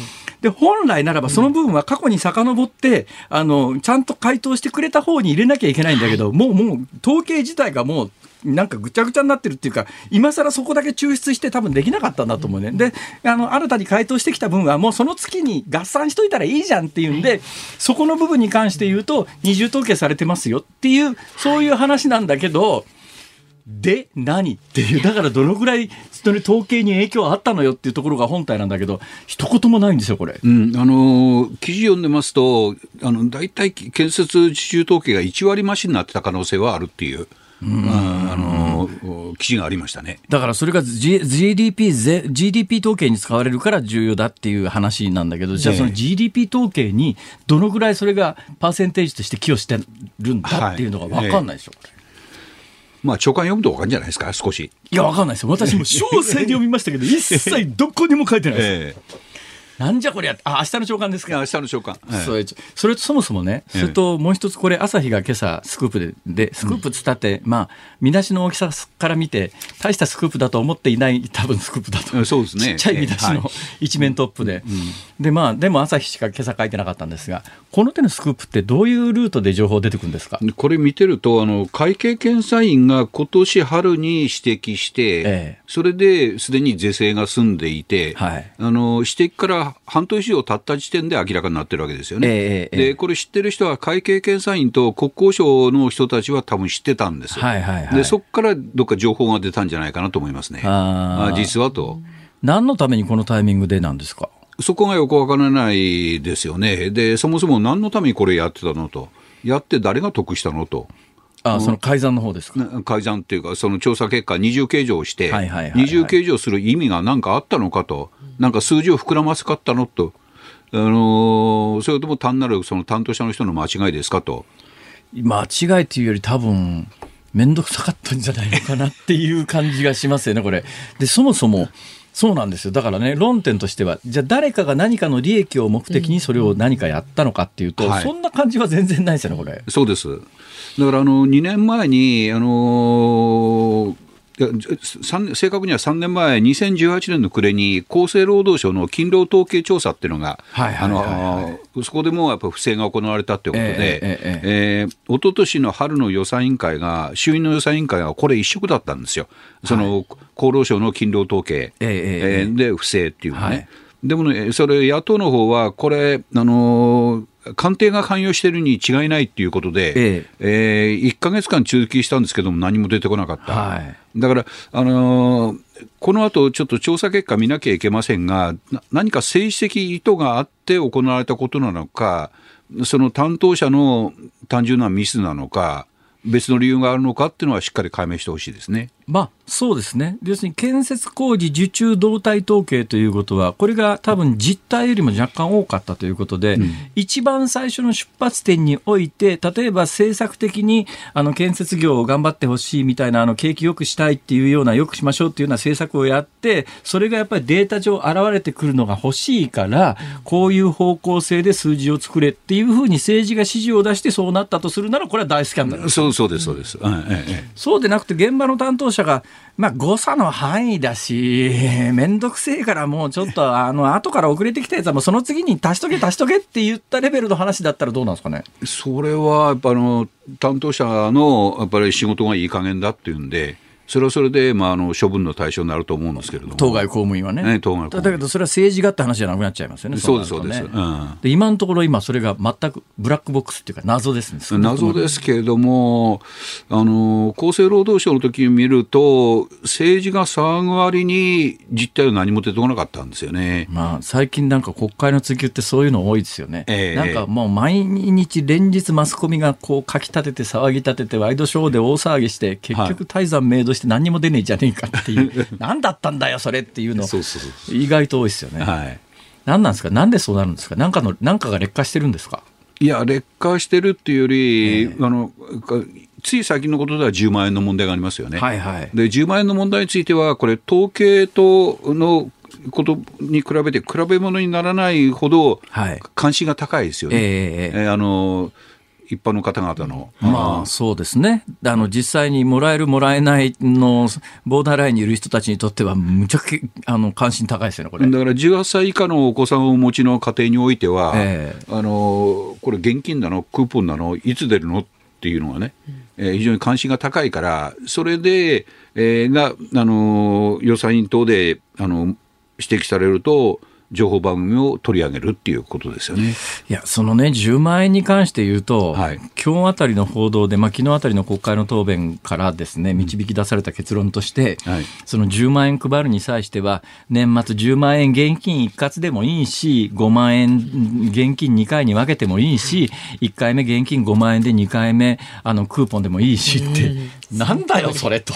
で本来ならばその部分は過去に遡って、あのちゃんと回答してくれた方に入れなきゃいけないんだけど、もうもう統計自体がもうなんかぐちゃぐちゃになってるっていうか、今更そこだけ抽出して多分できなかったんだと思うね。で、あの、新たに回答してきた分はもうその月に合算しといたらいいじゃんっていうんで、そこの部分に関して言うと、二重統計されてますよっていう、そういう話なんだけど、で何？っていうだからどのぐらいその統計に影響あったのよっていうところが本体なんだけど一言もないんですよこれ、うん、あの記事読んでますとあの大体建設受注統計が1割増しになってた可能性はあるっていう。あの記事がありましたね。だからそれが、G、GDP, GDP 統計に使われるから重要だっていう話なんだけど、じゃあその GDP 統計にどのぐらいそれがパーセンテージとして寄与してるんだっていうのが分かんないでしょ、はいえまあ、長官読むと分かるんじゃないですか、少し。いや、分かんないですよ。私も詳細で読みましたけど、一切どこにも書いてないです。えーなんじゃこりゃ、あ、明日の朝刊ですか？明日の朝刊。はい、それ、それとそもそもね、それともう一つ、これ、朝日が今朝、スクープで、で、スクープつったって、うん、まあ、見出しの大きさから見て、大したスクープだと思っていない、多分スクープだと。そうですね。ちっちゃい見出しの一面トップで。で、まあ、でも朝日しか今朝書いてなかったんですが、この手のスクープってどういうルートで情報出てくるんですか？これ見てると、あの、会計検査院が今年春に指摘して、ええ、それですでに是正が済んでいて、はい、あの、指摘から半年以上たった時点で明らかになってるわけですよね。えー、で、これ知ってる人は会計検査院と国交省の人たちは多分知ってたんです。はいはいはい、で、そこからどっか情報が出たんじゃないかなと思いますね。あ実はと。何のためにこのタイミングでなんですか？そこがよくわからないですよね。で、そもそも何のためにこれやってたのと。やって誰が得したのと。あその改ざんの方ですか？改ざんっていうか、その調査結果、二重計上して、二重計上する意味が何かあったのかと、なんか数字を膨らませかったのと、あのー、それとも単なるその担当者の人の間違いですかと。間違いというより、多分面倒くさかったんじゃないのかなっていう感じがしますよね、これ。で、そもそも、そうなんですよ。だからね、論点としては、じゃあ誰かが何かの利益を目的にそれを何かやったのかっていうと、うんそんな感じは全然ないですよね、これ。そうです。だから、あの、2年前に、あのー正確には3年前、2018年の暮れに厚生労働省の勤労統計調査っていうのが、そこでもやっぱ不正が行われたということで、えええー、一昨年の春の予算委員会が、衆院の予算委員会がこれ一色だったんですよ、その厚労省の勤労統計、えー、で不正っていうね。はい。でもね、それ、野党の方は、これ、あの官邸が関与しているに違いないっていうことで、えええー、1か月間中期したんですけども、何も出てこなかった。はい、だから、あのー、この後ちょっと調査結果見なきゃいけませんが、何か政治的意図があって行われたことなのか、その担当者の単純なミスなのか、別の理由があるのかっていうのはしっかり解明してほしいですね。まあ、そうですね。要するに建設工事受注動態統計ということは、これが多分実態よりも若干多かったということで、うん、一番最初の出発点において、例えば政策的にあの建設業を頑張ってほしいみたいな、あの景気良くしたいっていうような、良くしましょうっていうような政策をやって、それがやっぱりデータ上現れてくるのが欲しいから、こういう方向性で数字を作れっていうふうに政治が指示を出してそうなったとするなら、これは大スキャンダル。そうそうです、そうです。そうでなくて、現場の担当者が、まあ、誤差の範囲だし、めんどくせえからもうちょっと、あの、後から遅れてきたやつはもうその次に足しとけ足しとけって言ったレベルの話だったらどうなんですかね？それは、やっぱあの、担当者の、やっぱり仕事がいい加減だっていうんで、それはそれで、まあ、あの処分の対象になると思うんですけれども、当該公務員はね、ね当該だけど、それは政治がって話じゃなくなっちゃいますよね、そうです、そうです、うん、で今のところ、今、それが全くブラックボックスっていうか、謎ですね謎ですけれども、あの厚生労働省の時に見ると、政治が騒ぐ割に実態は何も出てこなかったんですよね、まあ、最近なんか国会の追及ってそういうの多いですよね、えー、なんかもう毎日、連日、マスコミがこう書き立てて、騒ぎ立てて、ワイドショーで大騒ぎして、結局、大山明度して何も出ねえじゃん。ねえかっていう 何だったんだよそれっていうの意外と多いですよね。はい、何なんですか？なんでそうなるんですか？何かの何かが劣化してるんですか？いや劣化してるっていうより、えー、あのつい最近のことでは10万円の問題がありますよね。はいはい、で10万円の問題についてはこれ統計とのことに比べて比べ物にならないほど関心が高いですよね。はい、えー、あの一般の方々の。まあ、そうですね。あの、実際にもらえる、もらえないの、ボーダーラインにいる人たちにとっては、むちゃくあの、関心高いですよね、これ。だから、18歳以下のお子さんをお持ちの家庭においては、えー、あの、これ現金なの、クーポンなの、いつ出るのっていうのがね、えー、非常に関心が高いから、それで、えー、が、あの、予算委員等で、あの、指摘されると、情報番組を取り上げるっていうことですよね。いや、そのね、10万円に関して言うと、はい、今日あたりの報道で、まあ、昨日あたりの国会の答弁からですね、導き出された結論として、はい、その10万円配るに際しては、年末10万円現金一括でもいいし、5万円現金2回に分けてもいいし、1回目現金5万円で2回目、あの、クーポンでもいいしって、なんだよ、それと。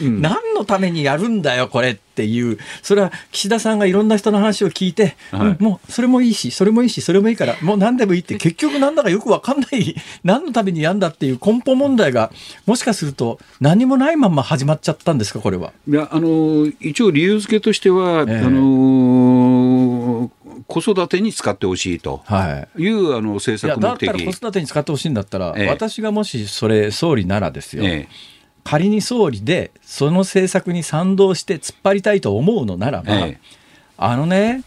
何のためにやるんだよ、これっていう。それは岸田さんがいろんな人の話を聞いて、はい、うん、もうそれもいいし、それもいいし、それもいいから、もう何でもいいって、結局なんだかよくわかんない、何のためにやんだっていう根本問題が、もしかすると何もないまま始まっちゃったんですか、これは。いや、あの、一応理由付けとしては、えー、あの子育てに使ってほしいとい。う、はい、あの政策目的。だったら子育てに使ってほしいんだったら、ええ、私がもしそれ、総理ならですよ、え、仮に総理で、その政策に賛同して突っ張りたいと思うのならば、あのね、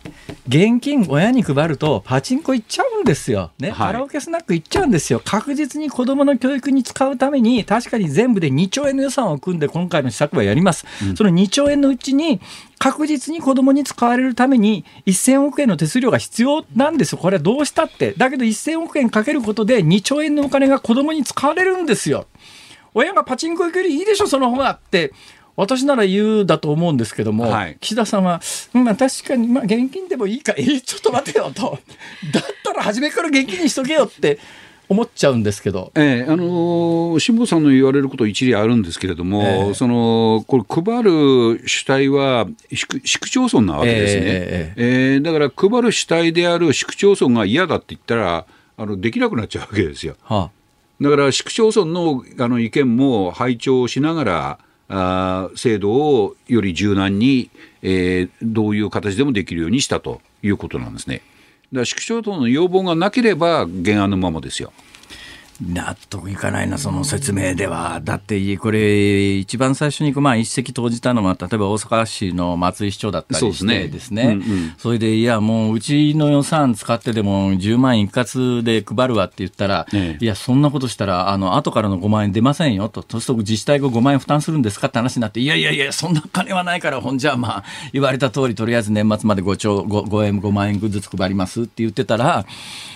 現金親に配るとパチンコ行っちゃうんですよ。ね、カラオケスナック行っちゃうんですよ。確実に子供の教育に使うために、確かに全部で2兆円の予算を組んで今回の施策はやります。うん、その2兆円のうちに、確実に子供に使われるために1000億円の手数料が必要なんですよ。これはどうしたって。だけど1000億円かけることで2兆円のお金が子供に使われるんですよ。親がパチンコ行くよりいいでしょ、その方がって私なら言うだと思うんですけども、はい、岸田さんは、まあ、確かに、まあ、現金でもいいか、えー、ちょっと待てよと、だったら初めから現金にしとけよって思っちゃうんですけど、ええあの辛坊さんの言われること一理あるんですけれども、えー、そのこれ、配る主体は市区町村なわけですね、えー、えー、だから配る主体である市区町村が嫌だって言ったら、あのできなくなっちゃうわけですよ。はあ。だから市区町村のあの意見も拝聴しながら、あ制度をより柔軟に、えー、どういう形でもできるようにしたということなんですね。だから縮小等の要望がなければ原案のままですよ。納得いかないな、その説明では。だって、これ、一番最初に、まあ、一石投じたのは、例えば大阪市の松井市長だったりしてですね。そ、ねうんうん、それで、いや、もう、うちの予算使ってでも10万円一括で配るわって言ったら、ええ、いや、そんなことしたら、あの、後からの5万円出ませんよと。そうすると自治体が5万円負担するんですかって話になって、いやいやいや、そんな金はないから、ほんじゃあまあ、言われた通り、とりあえず年末まで5兆、5, 5円、5万円ずつ配りますって言ってたら、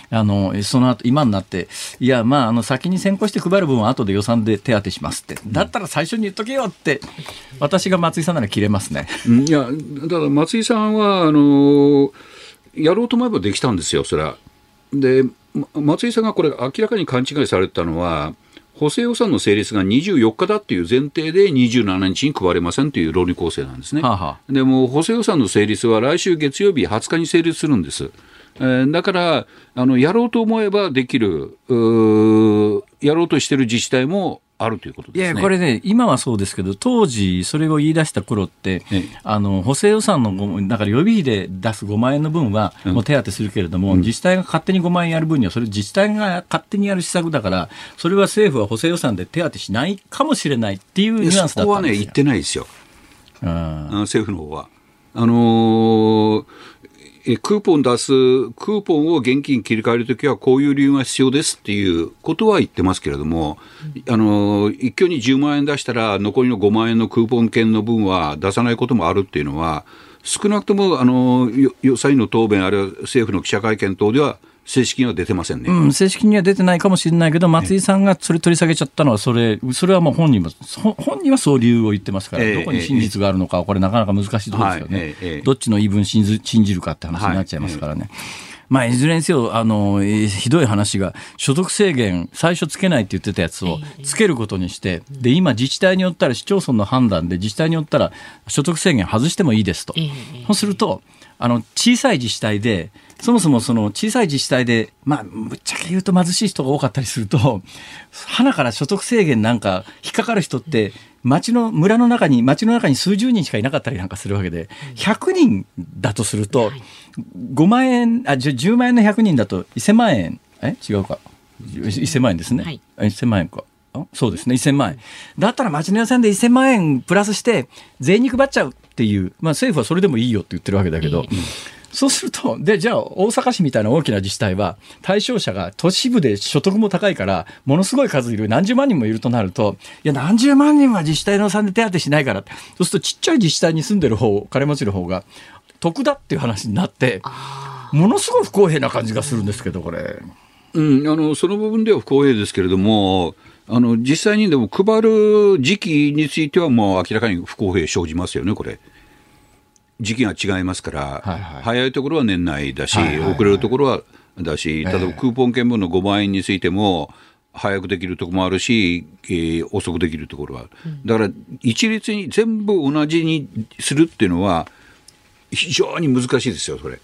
あの、その後、今になって、いや、まあ、あの、先に先行して配る分は後で予算で手当てしますって。だったら最初に言っとけよって、私が松井さんなら切れますね。いや、だから松井さんは、あの、やろうと思えばできたんですよ、それは。で、松井さんがこれ明らかに勘違いされたのは、補正予算の成立が24日だっていう前提で27日に配れませんという論理構成なんですね。はあはあ、でも補正予算の成立は来週月曜日20日に成立するんです。えー、だからあの、やろうと思えばできる、やろうとしている自治体もあるということです、ね、いや、これね、今はそうですけど、当時、それを言い出した頃って、ええ、あの補正予算の、だから予備費で出す5万円の分は、もう手当するけれども、うん、自治体が勝手に5万円やる分には、それ自治体が勝手にやる施策だから、それは政府は補正予算で手当しないかもしれないっていうニュアンスだったんですよ。そこはね、言ってないですよ、うん、政府の方は。あのーえクーポン出す、クーポンを現金切り替えるときはこういう理由が必要ですっていうことは言ってますけれども、あの、一挙に10万円出したら残りの5万円のクーポン券の分は出さないこともあるっていうのは、少なくとも、あの、予算の答弁、あるいは政府の記者会見等では正式には出てませんね、うん、正式には出てないかもしれないけど、松井さんがそれ取り下げちゃったのは、それ、それはもう本人も、本人はそう理由を言ってますから、えー、どこに真実があるのか、これ、なかなか難しいところですよね、えーえー、どっちの言い分信じ信じるかって話になっちゃいますからね。まあ、いずれにせよ、あの、ひどい話が、所得制限、最初つけないって言ってたやつをつけることにして、で、今、自治体によったら、市町村の判断で、自治体によったら、所得制限外してもいいですと。そうすると、あの、小さい自治体で、そもそもその小さい自治体で、まあ、ぶっちゃけ言うと貧しい人が多かったりすると、花から所得制限なんか引っかかる人って、町の、村の中に、町の中に数十人しかいなかったりなんかするわけで、100人だとすると、5万円、あ、10万円の100人だと1000万円、え？違うか。1000万円ですね。はい、1000万円か。そうですね、1000万円。だったら町の予算で1000万円プラスして、全員に配っちゃうっていう、まあ政府はそれでもいいよって言ってるわけだけど、そうすると、で、じゃあ、大阪市みたいな大きな自治体は、対象者が都市部で所得も高いから、ものすごい数いる、何十万人もいるとなると、いや、何十万人は自治体の予算で手当てしないから、そうするとちっちゃい自治体に住んでる方、金持ちの方が、得だっていう話になって、ものすごい不公平な感じがするんですけど、これ。うん、あのその部分では不公平ですけれども、あの実際にでも配る時期については、もう明らかに不公平生じますよね、これ。時期が違いますから、はいはい、早いところは年内だし、はいはいはい、遅れるところはだし、例えばクーポン券分の5万円についても、早くできるところもあるし、えー、遅くできるところは、だから一律に全部同じにするっていうのは、非常に難しいですよ、それ。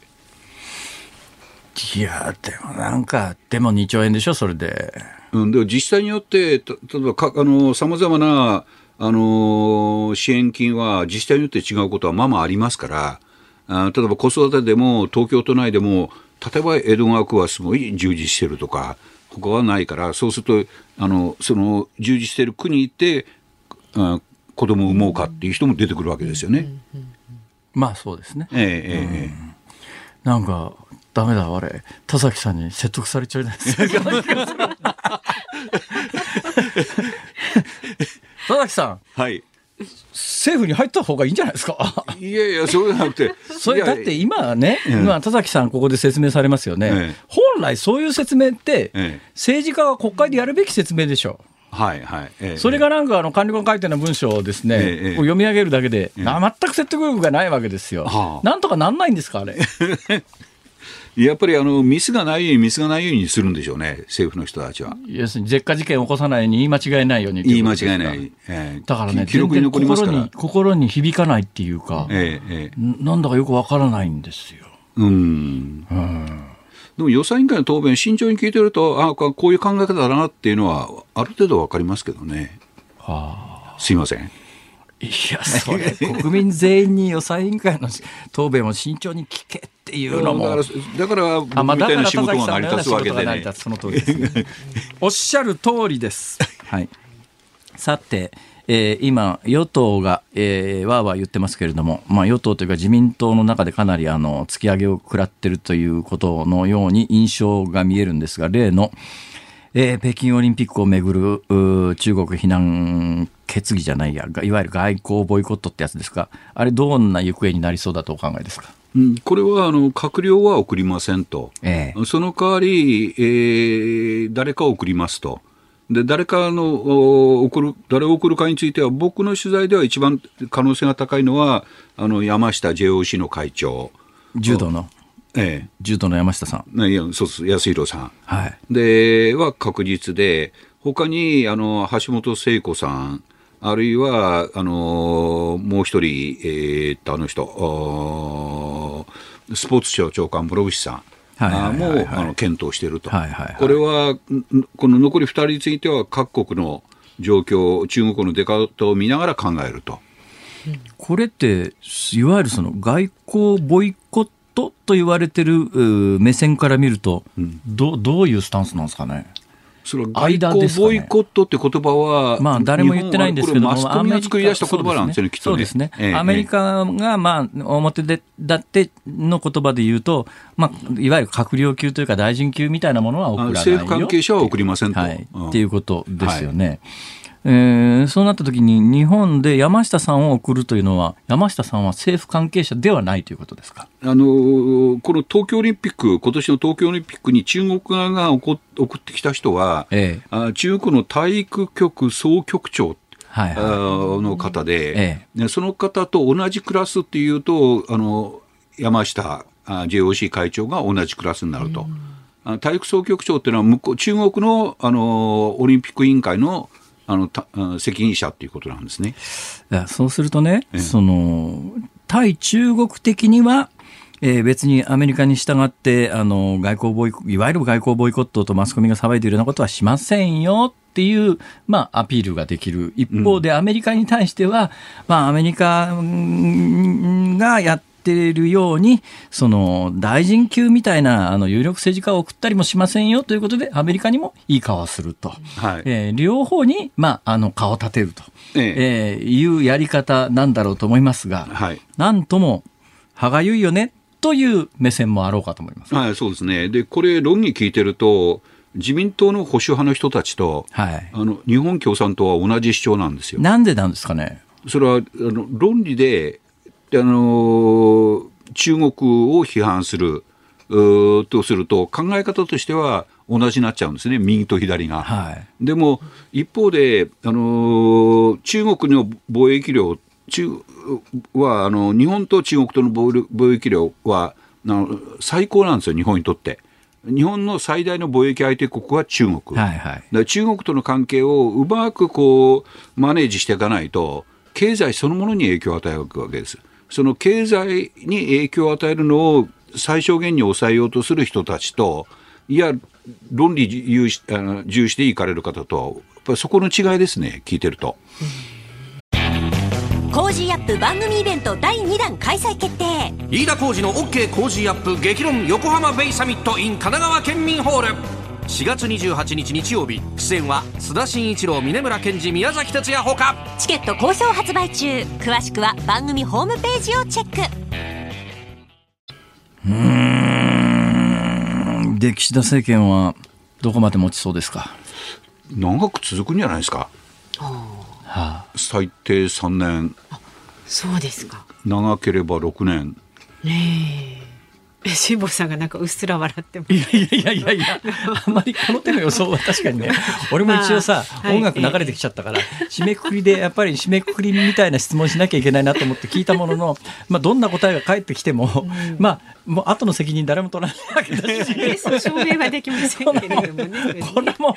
いや、でもなんか、でも2兆円でしょ、それで。うん、でも自治体によって、例えばか、あの、さまざまな、あの支援金は自治体によって違うことはまあまあありますから、あ例えば子育てでも東京都内でも、例えば江戸川区はすごい充実してるとか、他はないから、そうすると、あのその充実してる区に行って、あ子供を産もうかっていう人も出てくるわけですよね。まあそうですね。ええええ、なんか、ダメだ、あれ。田崎さんに説得されちゃうじゃないですか。田崎さん。はい。政府に入った方がいいんじゃないですか？いやいや、そうじゃなくて。それだって今ね、今、田崎さん、ここで説明されますよね、ええ、本来そういう説明って、え、政治家が国会でやるべき説明でしょ。はいはい、ええ、それがなんかあの管理官書いての文章をですね、ええ、読み上げるだけで、ええ、全く説得力がないわけですよ、はあ、なんとかなんないんですか、あれ？やっぱりあのミスがないようにミスがないようにするんでしょうね、政府の人たちは。要するに絶火事件を起こさないように言い間違えないように言い間違えない、えー、だからね、記録に残りますから心に心に響かないっていうか、えーえー、なんだかよくわからないんですよ。うん、うんでも予算委員会の答弁、慎重に聞いてると、あこういう考え方だなっていうのは、ある程度わかりますけどね。はあ、すいません。いや、それ、国民全員に予算委員会の答弁を慎重に聞けっていうのも。だから、だから僕みたいな仕事が成り立つわけでね。その通りです、ね、おっしゃる通りです。はい。さて、えー、今、与党が、えー、わーわー言ってますけれども、まあ、与党というか自民党の中でかなりあの突き上げを食らってるということのように印象が見えるんですが、例の、えー、北京オリンピックをめぐる中国非難決議じゃないや、いわゆる外交ボイコットってやつですか、あれ、どんな行方になりそうだとお考えですか？うん、これはあの閣僚は送りませんと、ええ、その代わり、えー、誰かを送りますと。で誰かの送る誰を送るかについては僕の取材では一番可能性が高いのはあの山下 JOC の会長。柔道の？ええ、柔道の山下さん。いやそうそう安弘さん、はい、では確実で、他にあの橋本聖子さん、あるいはあのもう一人、えー、っとあの人、スポーツ庁長官、室伏さん。もあの検討していると、これは、この残り2人については、各国の状況、中国の出方を見ながら考えると。これって、いわゆるその外交ボイコットと言われてる目線から見ると、うん、どどういうスタンスなんですかね？それ外交ボイコットって言葉は、まあ、誰も言ってないんですけどマスコミが作り出した言葉なんですよね、きっとそうですね。アメリカが、まあ、表で、だっての言葉で言うと、まあ、いわゆる閣僚級というか大臣級みたいなものは送らないよ政府関係者は送りませんと。はい、っていうことですよね。はいえー、そうなった時に日本で山下さんを送るというのは山下さんは政府関係者ではないということですか？あのこの東京オリンピック今年の東京オリンピックに中国側が送ってきた人は、ええ、あ中国の体育局総局長はいはい、の方で、ええ、その方と同じクラスっていうとあの山下 JOC 会長が同じクラスになると。体育総局長っていうのは向こう中国のあのオリンピック委員会のあの責任者っていうことなんですね。そうするとね、ええ、その対中国的には、えー、別にアメリカに従ってあの外交ボイいわゆる外交ボイコットとマスコミが騒いでいるようなことはしませんよっていう、まあ、アピールができる一方でアメリカに対しては、うん、まあ、アメリカがやってっているように、その大臣級みたいなあの有力政治家を送ったりもしませんよということで、アメリカにもいい顔をすると、はいえー、両方に、まあ、あの顔を立てると、えええー、いうやり方なんだろうと思いますが、はい、なんとも歯がゆいよねという目線もあろうかと思います。はい、そうですね。で、これ、論議聞いてると、自民党の保守派の人たちと、はい、あの日本共産党は同じ主張なんですよ。なんでなんですかね。それはあの論理であの中国を批判するとすると考え方としては同じになっちゃうんですね右と左が。はい、でも一方で、あの中国の貿易量中はあの日本と中国との貿易量はあの最高なんですよ日本にとって。日本の最大の貿易相手国は中国、はいはい、だ中国との関係をうまくこうマネージしていかないと経済そのものに影響を与えるわけです。その経済に影響を与えるのを最小限に抑えようとする人たちと、いや、論理重視重視でいかれる方と、やっぱりそこの違いですね、聞いてると。コージーアップ番組イベント第2弾開催決定飯田浩司の OK コージーアップ激論横浜ベイサミット in 神奈川県民ホール4月28日日曜日。出演は須田慎一郎峯村健二宮崎哲也ほか。チケット好評発売中。詳しくは番組ホームページをチェック。うん。で岸田政権はどこまで持ちそうですか？長く続くんじゃないですか、はあ、最低3年。そうですか。長ければ6年。ねえ辛坊さんがなんかうっすら笑ってます。いやいやいやいや、あんまりこの手の予想は確かにね、俺も一応さ、はい音楽流れてきちゃったから、締めくくりでやっぱり締めくくりみたいな質問しなきゃいけないなと思って聞いたものの、まあどんな答えが返ってきても、まあもう後の責任誰も取らないわけだし。証明はできませんけれどもね。これも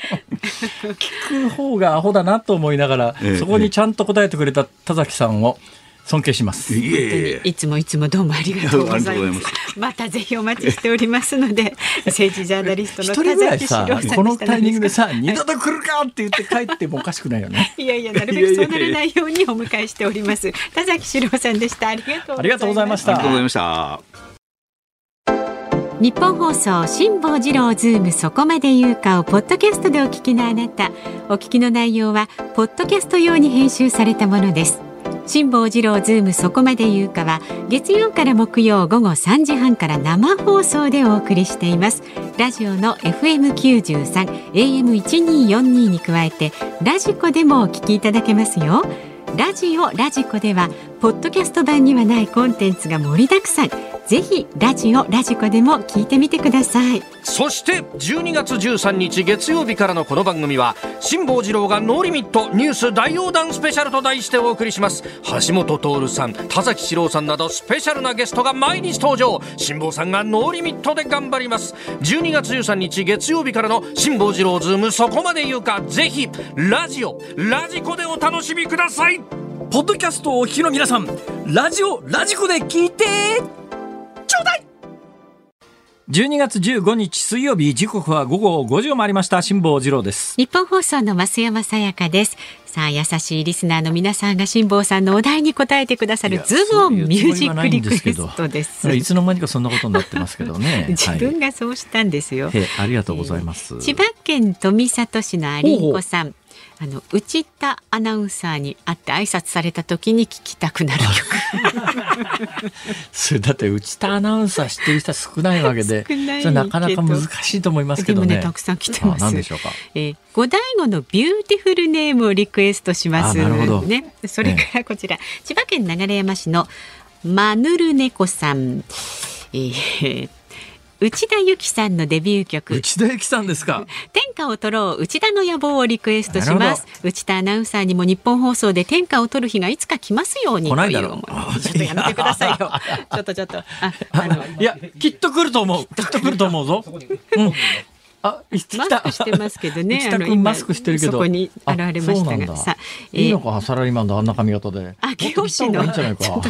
聞く方がアホだなと思いながら、ええそこにちゃんと答えてくれた田崎さんを尊敬します。いえいえいつもいつもどうもありがとうございま。すまたぜひお待ちしておりますので、政治ジャーナリストの一人ぐらい田さ崎史郎さんでしたこのタイミングでさはい二度と来るかって言って帰ってもおかしくないよね。いやいや、なるべくそうならないようにお迎えしております。田崎史郎さんでした。ありがとうありがとうございましありがとうございた。ました。ニッポン放送辛坊治郎ズームそこまで言うかをポッドキャストでお聞きのあなたお聞きの内容はポッドキャスト用に編集されたものです辛坊治郎ズームそこまで言うかは月曜から木曜午後3時半から生放送でお送りしています。ラジオの FM93 AM1242 に加えてラジコでもお聞きいただけますよ。ラジオラジコではポッドキャスト版にはないコンテンツが盛りだくさん。ぜひラジオラジコでも聞いてみてください。そして12月13日月曜日からのこの番組は辛坊治郎がノーリミットニュース大横断スペシャルと題してお送りします。橋下徹さん田崎史郎さんなどスペシャルなゲストが毎日登場。辛坊さんがノーリミットで頑張ります。12月13日月曜日からの辛坊治郎ズームそこまで言うか。ぜひラジオラジコでお楽しみください。ポッドキャストをお聞きの皆さん、ラジオラジコで聞いてちょうだい。12月15日水曜日時刻は午後5時を回りました辛坊治郎です。日本放送の増山さやかですさあ優しいリスナーの皆さんが辛坊さんのお題に答えてくださるズームオンミュージックリクエストですいつの間にかそんなことになってますけどね。自分はいがそうしたんですよ、ええありがとうございます。千葉県富里市のアリンコさんあの内田アナウンサーに会って挨拶された時に聞きたくなる曲 それだって内田アナウンサー知ってる人は少ないわけで、それなかなか難しいと思いますけどね。ねたくさん来てますあ何でしょうか？えー、五醍醐のビューティフルネームをリクエストします。ね、それからこちら、千葉県流山市のマヌルネコさん。えー内田有紀さんのデビュー曲内田有紀さんですか。天下を取ろう内田の野望をリクエストします内田アナウンサーにも日本放送で天下を取る日がいつか来ますように来ないだろうという思いちょっとやめてくださいよ ちょっとちょっとああのいや、きっと来ると思う。きっと来ると思うぞ。うん。あ、マスクしてますけどね あのマスクしてるけど。そこに現れましたがさあえーいいのか、サラリーマンであんな髪型で。あもっと切った方がいいんじゃないか。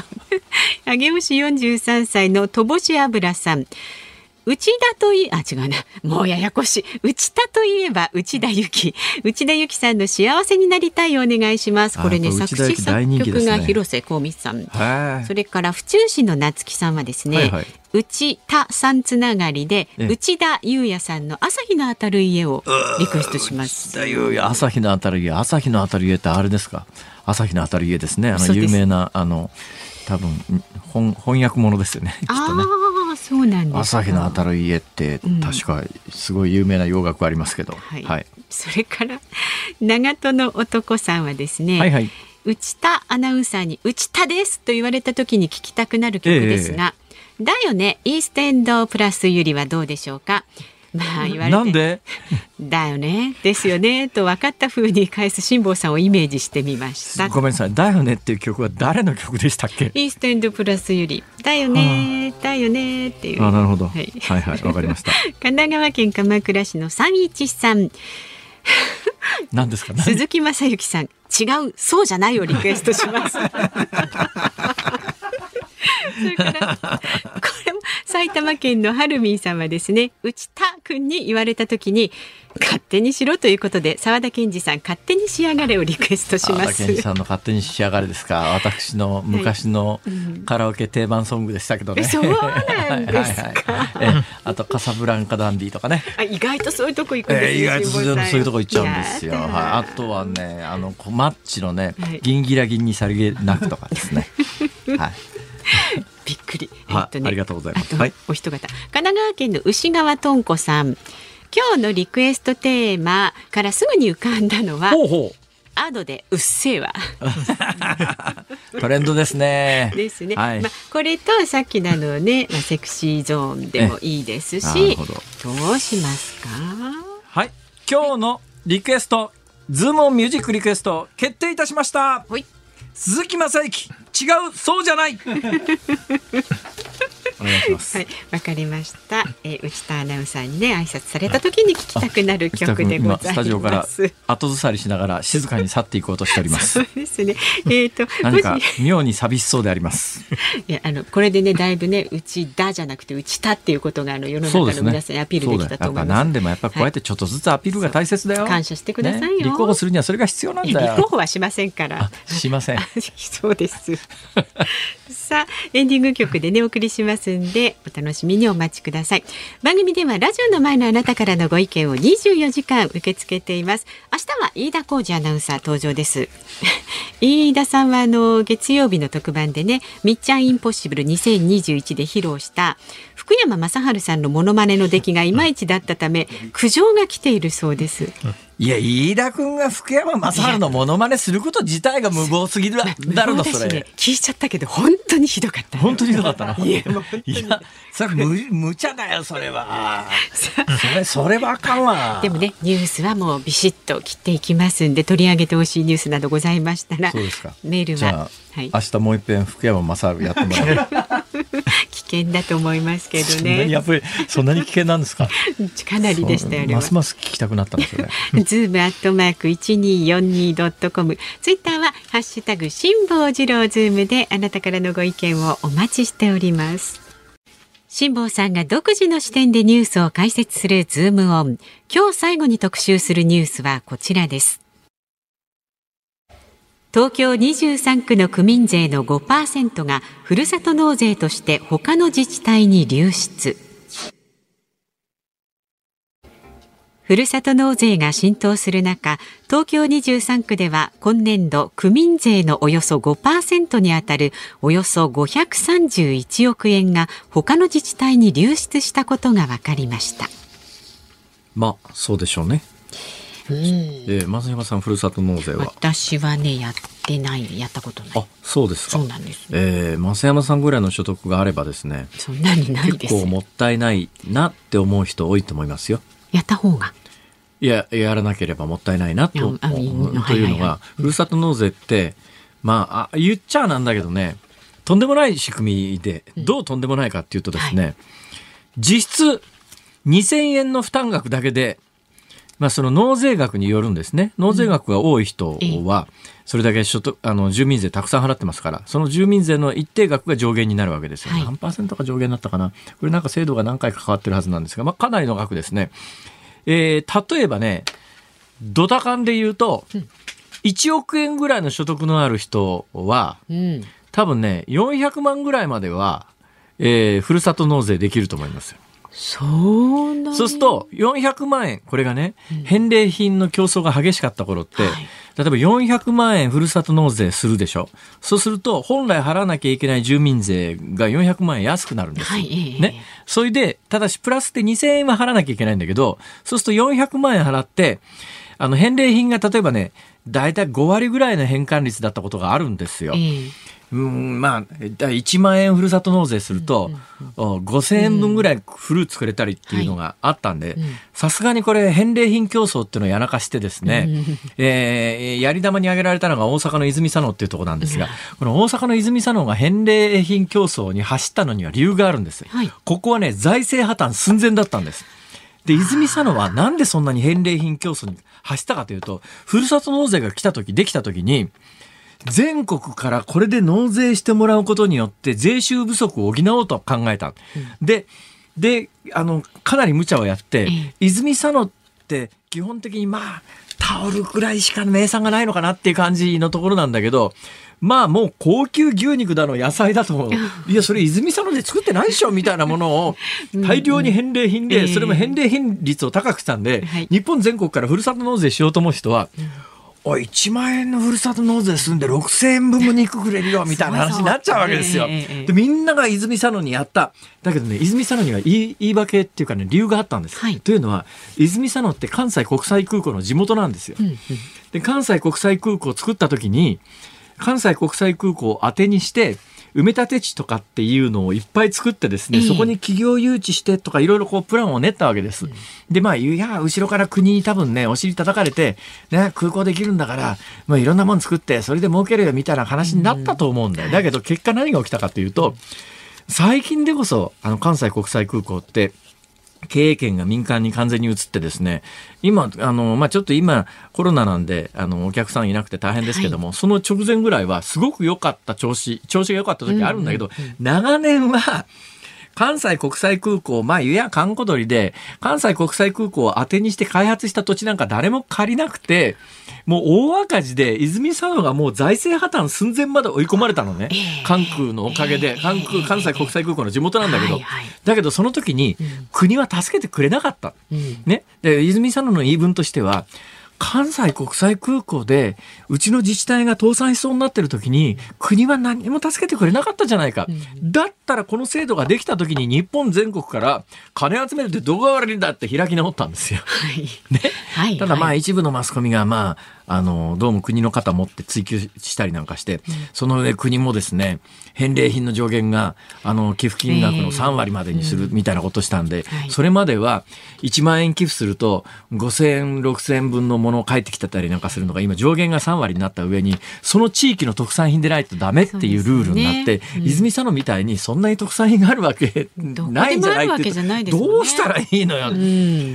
上尾市43歳の戸星油さん。内田といあ違うな。もうややこしい。内田といえば内田有紀。内田有紀さんの幸せになりたいをお願いします。これね作詞作曲が広瀬香美さん。はい。そ。れから府中市の夏木さんはですね、はいはい。内田さんつながりでええ。内田裕也さんの朝日の当たる家をリクエストします。朝日の当たる家、朝日の当たる家ってあれですか？朝日の当たる家ですね。あの有名なあの多分翻翻訳ものですよね。きっとね。そうなんですか朝日の当たる家ってうん確かすごい有名な洋楽ありますけど。はい、はい。それから 長門の男さんはですね、はいはい。内田アナウンサーに内田ですと言われた時に聞きたくなる曲ですが、だよねイーストエンドプラスユリはどうでしょうかまあ言われて。なんで？だよね。ですよね。と分かった風に返す辛坊さんをイメージしてみました。ごめんなさい。だよねっていう曲は誰の曲でしたっけ？イーストエンドプラスユリだよねだよねっていう。あなるほど。ははいいはいわかりました。神奈川県鎌倉市の三一さん。何ですか？何？鈴木雅之さん。違うそうじゃないをリクエストします。それからこれも埼玉県のハルミンさんはですね内田君に言われた時に勝手にしろということで澤田健二さん勝手に仕上がれをリクエストしますあ健二さんの勝手に仕上がれですか？私の昔のカラオケ定番ソングでしたけどね。えそうなんですか？はいはいあとカサブランカダンディとかね。あ意外とそういうとこ行くんですね、えー、意外とそういうとこ行っちゃうんですよ。やはい、だあとはね、あのコマッチのね、はいギンギラギンにさりげなくとかですね。はい、びっくり。はいありがとうございますはいお一方、神奈川県の牛川とんこさん。今日のリクエストテーマからすぐに浮かんだのは、ほうほアドでうっせぇわ。う、トレンドですね。ですね。はい。まあ、これとさっきのあのね、まあ、セクシーゾーンでもいいですし。どうしますか？はい、今日のリクエスト、ズームオンミュージックリクエスト決定いたしました。はい鈴木雅之、違う、そうじゃない。お願いしますはい、わかりました。えー、内田アナウンサーにね、挨拶された時に聞きたくなる曲でございます。スタジオから後ずさりしながら静かに去っていこうとしております。そうですね。えっ、と、何か妙に寂しそうであります。いや、あの、これでね、だいぶね、内田じゃなくて内田っていうことが、あの、世の中の皆さんにアピールできたと思います。何でもやっぱこうやってちょっとずつアピールが大切だよ。感謝してくださいよ。ね、立候補するにはそれが必要なんだよ。立候補はしませんから。しません。そうです。さあ、エンディング曲でね、お送りしますんで、お楽しみにお待ちください。番組ではラジオの前のあなたからのご意見を24時間受け付けています。明日は飯田浩二アナウンサー登場です。飯田さんはあの月曜日の特番でね、みっちゃんインポッシブル2021で披露した福山雅治さんのモノマネの出来がいまいちだったため、苦情が来ているそうです。いや、飯田君が福山雅治のモノマネすること自体が無謀すぎるだろうな、それ。ね、聞いちゃったけど、本当にひどかった。本当にひどかったな。いや、いや、それ無、無茶だよ、それは。それ、それはあかんわ。でもね、ニュースはもうビシッと切っていきますんで、取り上げてほしいニュースなどございましたら。そうですか。メールは。はい、明日もう一遍福山雅治やってもらう。危険だと思いますけどね。やっぱりそんなに危険なんですか？かなりでしたよね。ますます聞きたくなったんですよね。ズームアットマーク一二四二ドットコム。ツイッターはハッシュタグ辛坊治郎ズームであなたからのご意見をお待ちしております。辛坊さんが独自の視点でニュースを解説するズームオン。今日最後に特集するニュースはこちらです。東京23区の区民税の5%がふるさと納税として他の自治体に流出。ふるさと納税が浸透する中、東京23区では今年度区民税のおよそ5%にあたるおよそ531億円が他の自治体に流出したことが分かりました。まあ、そうでしょうね。うん、えー、増山さんふるさと納税は？私はねやってないやったことない。あそうですか。そうなんです、えー、増山さんぐらいの所得があればですねそんなにないです。結構もったいないなって思う人多いと思いますよ。やった方が。いややらなければもったいないなとというのがふるさと納税ってまああ言っちゃなんだけどねとんでもない仕組みでどうとんでもないかっていうとですね、うんはい、実質2000円の負担額だけでまあ、その納税額によるんですね。納税額が多い人は、それだけ所得、あの、住民税たくさん払ってますから、その住民税の一定額が上限になるわけですよ。はい、何パーセントが上限になったかな？これなんか制度が何回か変わってるはずなんですが、まあ、かなりの額ですね。えー、例えばね、ドタカンで言うと、1億円ぐらいの所得のある人は、うん、多分ね、400万ぐらいまでは、えー、ふるさと納税できると思いますよ。そうそうすると、400万円、これがね、うん、返礼品の競争が激しかった頃って、はい、例えば400万円ふるさと納税するでしょ？そうすると、本来払わなきゃいけない住民税が400万円安くなるんですよ。はい、ね。それで、ただし、プラスで2000円は払わなきゃいけないんだけど、そうすると400万円払って、あの、返礼品が例えばね、だいたい5割ぐらいの返還率だったことがあるんですよ。えーうん、まあ、1万円ふるさと納税すると、5000円分ぐらいフルーツくれたりっていうのがあったんで、さすがにこれ返礼品競争っていうのをやらかしてですね、えー、やり玉に挙げられたのが大阪の泉佐野っていうところなんですが、この大阪の泉佐野が返礼品競争に走ったのには理由があるんです。はい、ここはね、財政破綻寸前だったんです。で、泉佐野はなんでそんなに返礼品競争に走ったかというと、ふるさと納税が来た時、できた時に、全国からこれで納税してもらうことによって税収不足を補おうと考えた。うん、で、で、あの、かなり無茶をやって、え泉佐野って基本的にまあ、タオルくらいしか名産がないのかなっていう感じのところなんだけど、まあもう高級牛肉だの野菜だと、いやそれ泉佐野で作ってないでしょみたいなものを大量に返礼品で、それも返礼品率を高くしたんで、日本全国からふるさと納税しようと思う人は、おい、1万円のふるさと納税すんで6000円分も肉くれるよ、みたいな話になっちゃうわけですよ。で、みんなが泉佐野にやった。だけどね、泉佐野には言い言い訳っていうかね、理由があったんです。はい、というのは、泉佐野って関西国際空港の地元なんですよ。うんうん、で、関西国際空港を作った時に、関西国際空港を当てにして、埋め立て地とかっていうのをいっぱい作ってですね、ええそこに企業誘致してとかいろいろこうプランを練ったわけです。で、まあ、いや、後ろから国に多分ね、お尻叩かれて、ね、空港できるんだから、まあ、いろんなもん作って、それで儲けるよみたいな話になったと思うんだよ。だけど、結果何が起きたかというと、最近でこそ、あの、関西国際空港って、経営権が民間に完全に移ってですね、今、あの、まあ、ちょっと今、コロナなんで、あの、お客さんいなくて大変ですけども、はい、その直前ぐらいは、すごく良かった調子、調子が良かった時あるんだけど、うんうんうん、長年は、関西国際空港、まあ、いや、観光鳥で、関西国際空港を当てにして開発した土地なんか誰も借りなくて、もう大赤字で、泉佐野がもう財政破綻寸前まで追い込まれたのね。関空のおかげで、関空、関西国際空港の地元なんだけど、だけどその時に、国は助けてくれなかった。ね。で、泉佐野の言い分としては、関西国際空港でうちの自治体が倒産しそうになってる時に国は何も助けてくれなかったじゃないか、だったらこの制度ができた時に日本全国から金集めるってどこが悪いんだって開き直ったんですよ。はい。ね。はい、ただまあ一部のマスコミがまああの、どうも国の方持って追及したりなんかして、その上国もですね、返礼品の上限が、あの、寄付金額の3割までにするみたいなことしたんで、それまでは1万円寄付すると5000円、6000円分のものを返ってきてたりなんかするのが今上限が3割になった上に、その地域の特産品でないとダメっていうルールになって、泉佐野みたいにそんなに特産品があるわけないんじゃないってどうしたらいいのよ。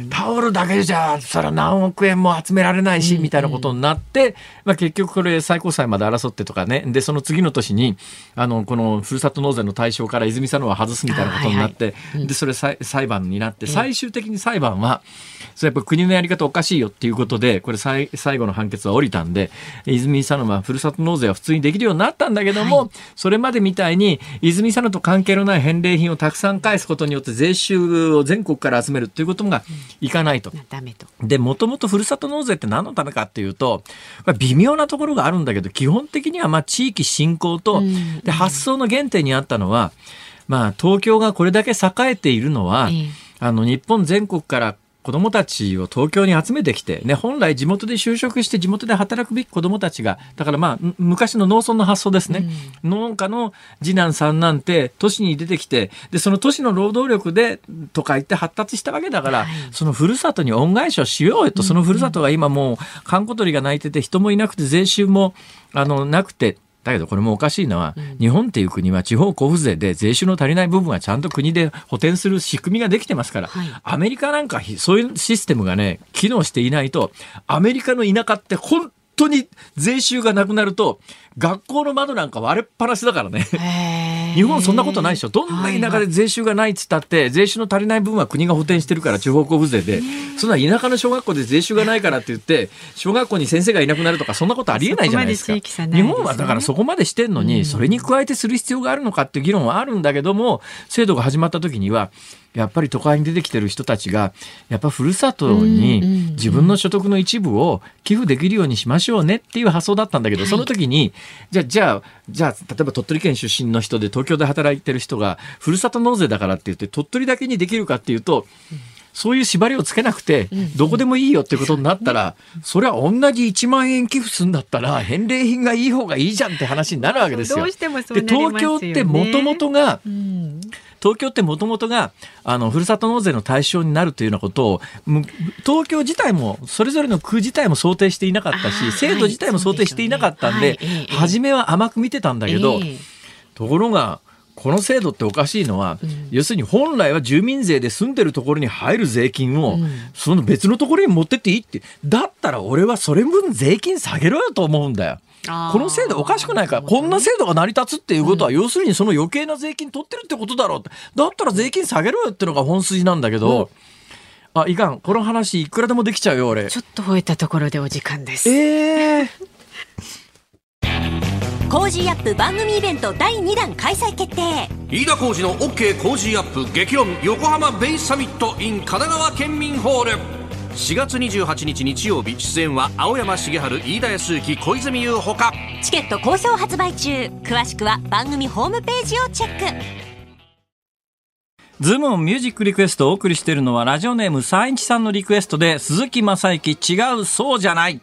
タオルだけじゃ、そら何億円も集められないし、みたいなことになって、まあ、結局これ最高裁まで争ってとかね。でその次の年にあのこのふるさと納税の対象から泉佐野は外すみたいなことになって、はい。はい、でそれ裁判になって最終的に裁判はそれやっぱ国のやり方おかしいよっていうことでこれ最後の判決は降りたんで泉佐野はふるさと納税は普通にできるようになったんだけども、はい、それまでみたいに泉佐野と関係のない返礼品をたくさん返すことによって税収を全国から集めるっていうことがいかないと。うん、でもともとふるさと納税って何のためかっていうと微妙なところがあるんだけど基本的にはまあ地域振興と、で発想の原点にあったのは、まあ、東京がこれだけ栄えているのは、あの日本全国から子供たちを東京に集めてきて、ね、本来地元で就職して地元で働くべき子供たちが、だからまあ、昔の農村の発想ですね。うん、農家の次男三男って都市に出てきて、で、その都市の労働力で都会って発達したわけだから、はい、そのふるさとに恩返しをしようよと、そのふるさとが今もう、観光鳥が鳴いてて人もいなくて税収も、あの、なくて、だけどこれもおかしいのは、うん、日本っていう国は地方交付税で税収の足りない部分はちゃんと国で補填する仕組みができてますから、はい、アメリカなんかそういうシステムがね、機能していないと、アメリカの田舎って本当に税収がなくなると、学校の窓なんか割れっぱなしだからね。日本そんなことないでしょ。どんな田舎で税収がないっつったって、税収の足りない分は国が補填してるから地方交付税で、そんな田舎の小学校で税収がないからって言って、小学校に先生がいなくなるとか、そんなことありえないじゃないですか。すね、日本はだからそこまでしてんのに、それに加えてする必要があるのかっていう議論はあるんだけども、制度が始まった時には、やっぱり都会に出てきてる人たちがやっぱふるさとに自分の所得の一部を寄付できるようにしましょうねっていう発想だったんだけど、その時にじゃあじゃあじゃあ例えば鳥取県出身の人で東京で働いてる人がふるさと納税だからって言って鳥取だけにできるかっていうと。そういう縛りをつけなくて、どこでもいいよってことになったら、それは同じ1万円寄付するんだったら、返礼品がいい方がいいじゃんって話になるわけですよ。で東京ってもともとが、東京ってもともとが、あの、ふるさと納税の対象になるというようなことを、東京自体も、それぞれの区自体も想定していなかったし、制度自体も想定していなかったんで、初めは甘く見てたんだけど、ところが、この制度っておかしいのは、うん、要するに本来は住民税で住んでるところに入る税金を、うん、その別のところに持ってっていいって、だったら俺はそれ分税金下げろよと思うんだよ。この制度おかしくないかこんな制度が成り立つっていうことは、要するにその余計な税金取ってるってことだろうだったら税金下げろよってのが本筋なんだけど、あいかん。この話いくらでもできちゃうよ俺。ちょっと吠えたところでお時間です。ええー Cozy up 番組イベント第2弾開催決定。飯田浩司の OK コージーアップ激論横浜ベイサミット in 神奈川県民ホール。4月28日日曜日出演は青山繁晴飯田康之小泉悠ほか。チケット好評発売中。詳しくは番組ホームページをチェック。ズームオンミュージックリクエストをお送りしているのはラジオネームサインチさんのリクエストで鈴木雅之違うそうじゃない。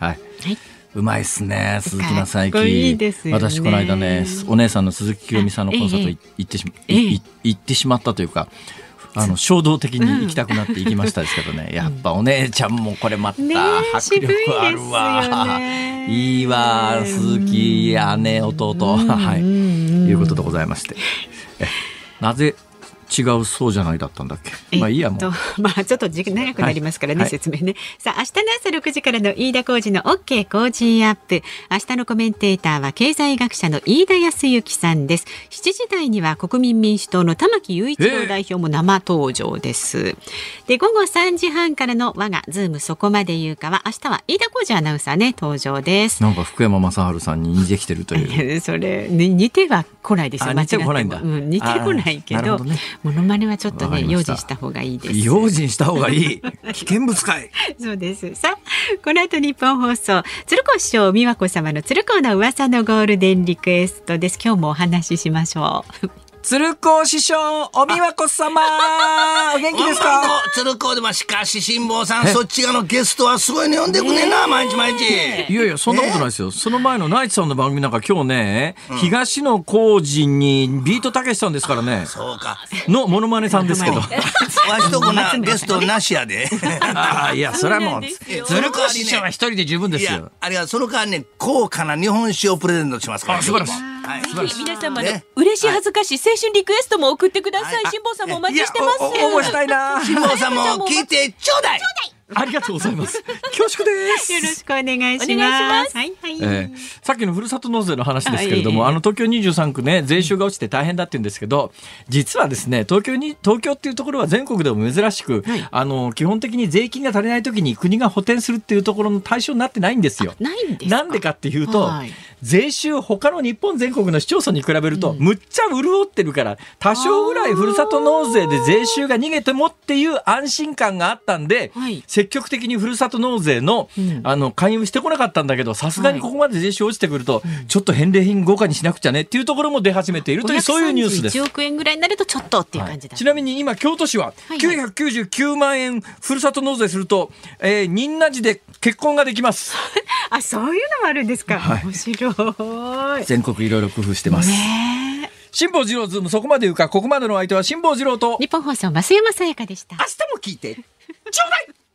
はい、はいうまいっすね鈴木雅之。いいですよ、ね、私この間ねお姉さんの鈴木清美さんのコンサート行ってしま、え。え、行ってしまったというかあの衝動的に行きたくなって行きましたですけどね、うん、やっぱお姉ちゃんもこれまた迫力あるわ、ね、いいわ鈴木姉弟。はい。いうことでございまして。なぜ違うそうじゃないだったんだっけ？まあいいやもう。まあちょっと時間長くなりますからね、はい、説明ね。さあ明日の朝六時からの飯田浩二の OK 工事アップ。明日のコメンテーターは経済学者の飯田康之さんです。7時台には国民民主党の玉木雄一郎代表も生登場です。で午後3時半からの我がズームそこまで言うかは明日は飯田浩司アナウンサーね登場です。なんか福山雅治さんに似てきてるという。それ似ては来ないですよ。似てこないんだ。うん、似てこないけど。ものまねはちょっとね用心した方がいいです。用心した方がいい。危険物かい。そうです。さあこの後日本放送鶴子師匠美和子様の鶴子の噂のゴールデンリクエストです。今日もお話ししましょう。鶴子師匠、おみわこ様、お元気ですか？鶴子でもしかし辛坊さん、そっち側のゲストはすごいね、呼んでくねんな、毎日毎日。いやいや、そんなことないですよ。その前のナイツさんの番組なんか今日ね、うん、東野幸治にビートたけしさんですからね。そうか。のモノマネさんですけど。わしとこな、ゲストなしやで。ああ、いや、それはもう、鶴子師匠は一人で十分ですよ。あれはその間ね、高価な日本酒をプレゼントしますから。素晴らしい。はい、皆様の嬉しい恥ずかしい青春リクエストも送ってください。辛坊さんもお待ちしてます。応募したいな。辛坊さんも聞いてちょうだい。ありがとうございます。恐縮です。よろしくお願いします。はいはい、えー、さっきのふるさと納税の話ですけれども、はい、あの東京23区ね、税収が落ちて大変だって言うんですけど、実はですね、東京に、東京っていうところは全国でも珍しく、はい、あの、基本的に税金が足りない時に国が補填するっていうところの対象になってないんですよ。ないんですなんでかっていうと、はい、税収他の日本全国の市町村に比べると、むっちゃ潤ってるから、多少ぐらいふるさと納税で税収が逃げてもっていう安心感があったんで、積極的にふるさと納税の、あの、勧誘してこなかったんだけど、さすがにここまで税収落ちてくると、ちょっと返礼品豪華にしなくちゃねっていうところも出始めているという、そういうニュースです。1億円ぐらいになるとちょっとっていう感じだ、ちなみに今、京都市は999万円ふるさと納税すると、えー、仁和寺で結婚ができます。あ、そういうのもあるんですか。面白い。全国いろいろ工夫してます。ね辛坊治郎ズームそこまで言うか、ここまでの相手は辛坊治郎と。日本放送増山さやかでした。明日も聞いて。ちょうだい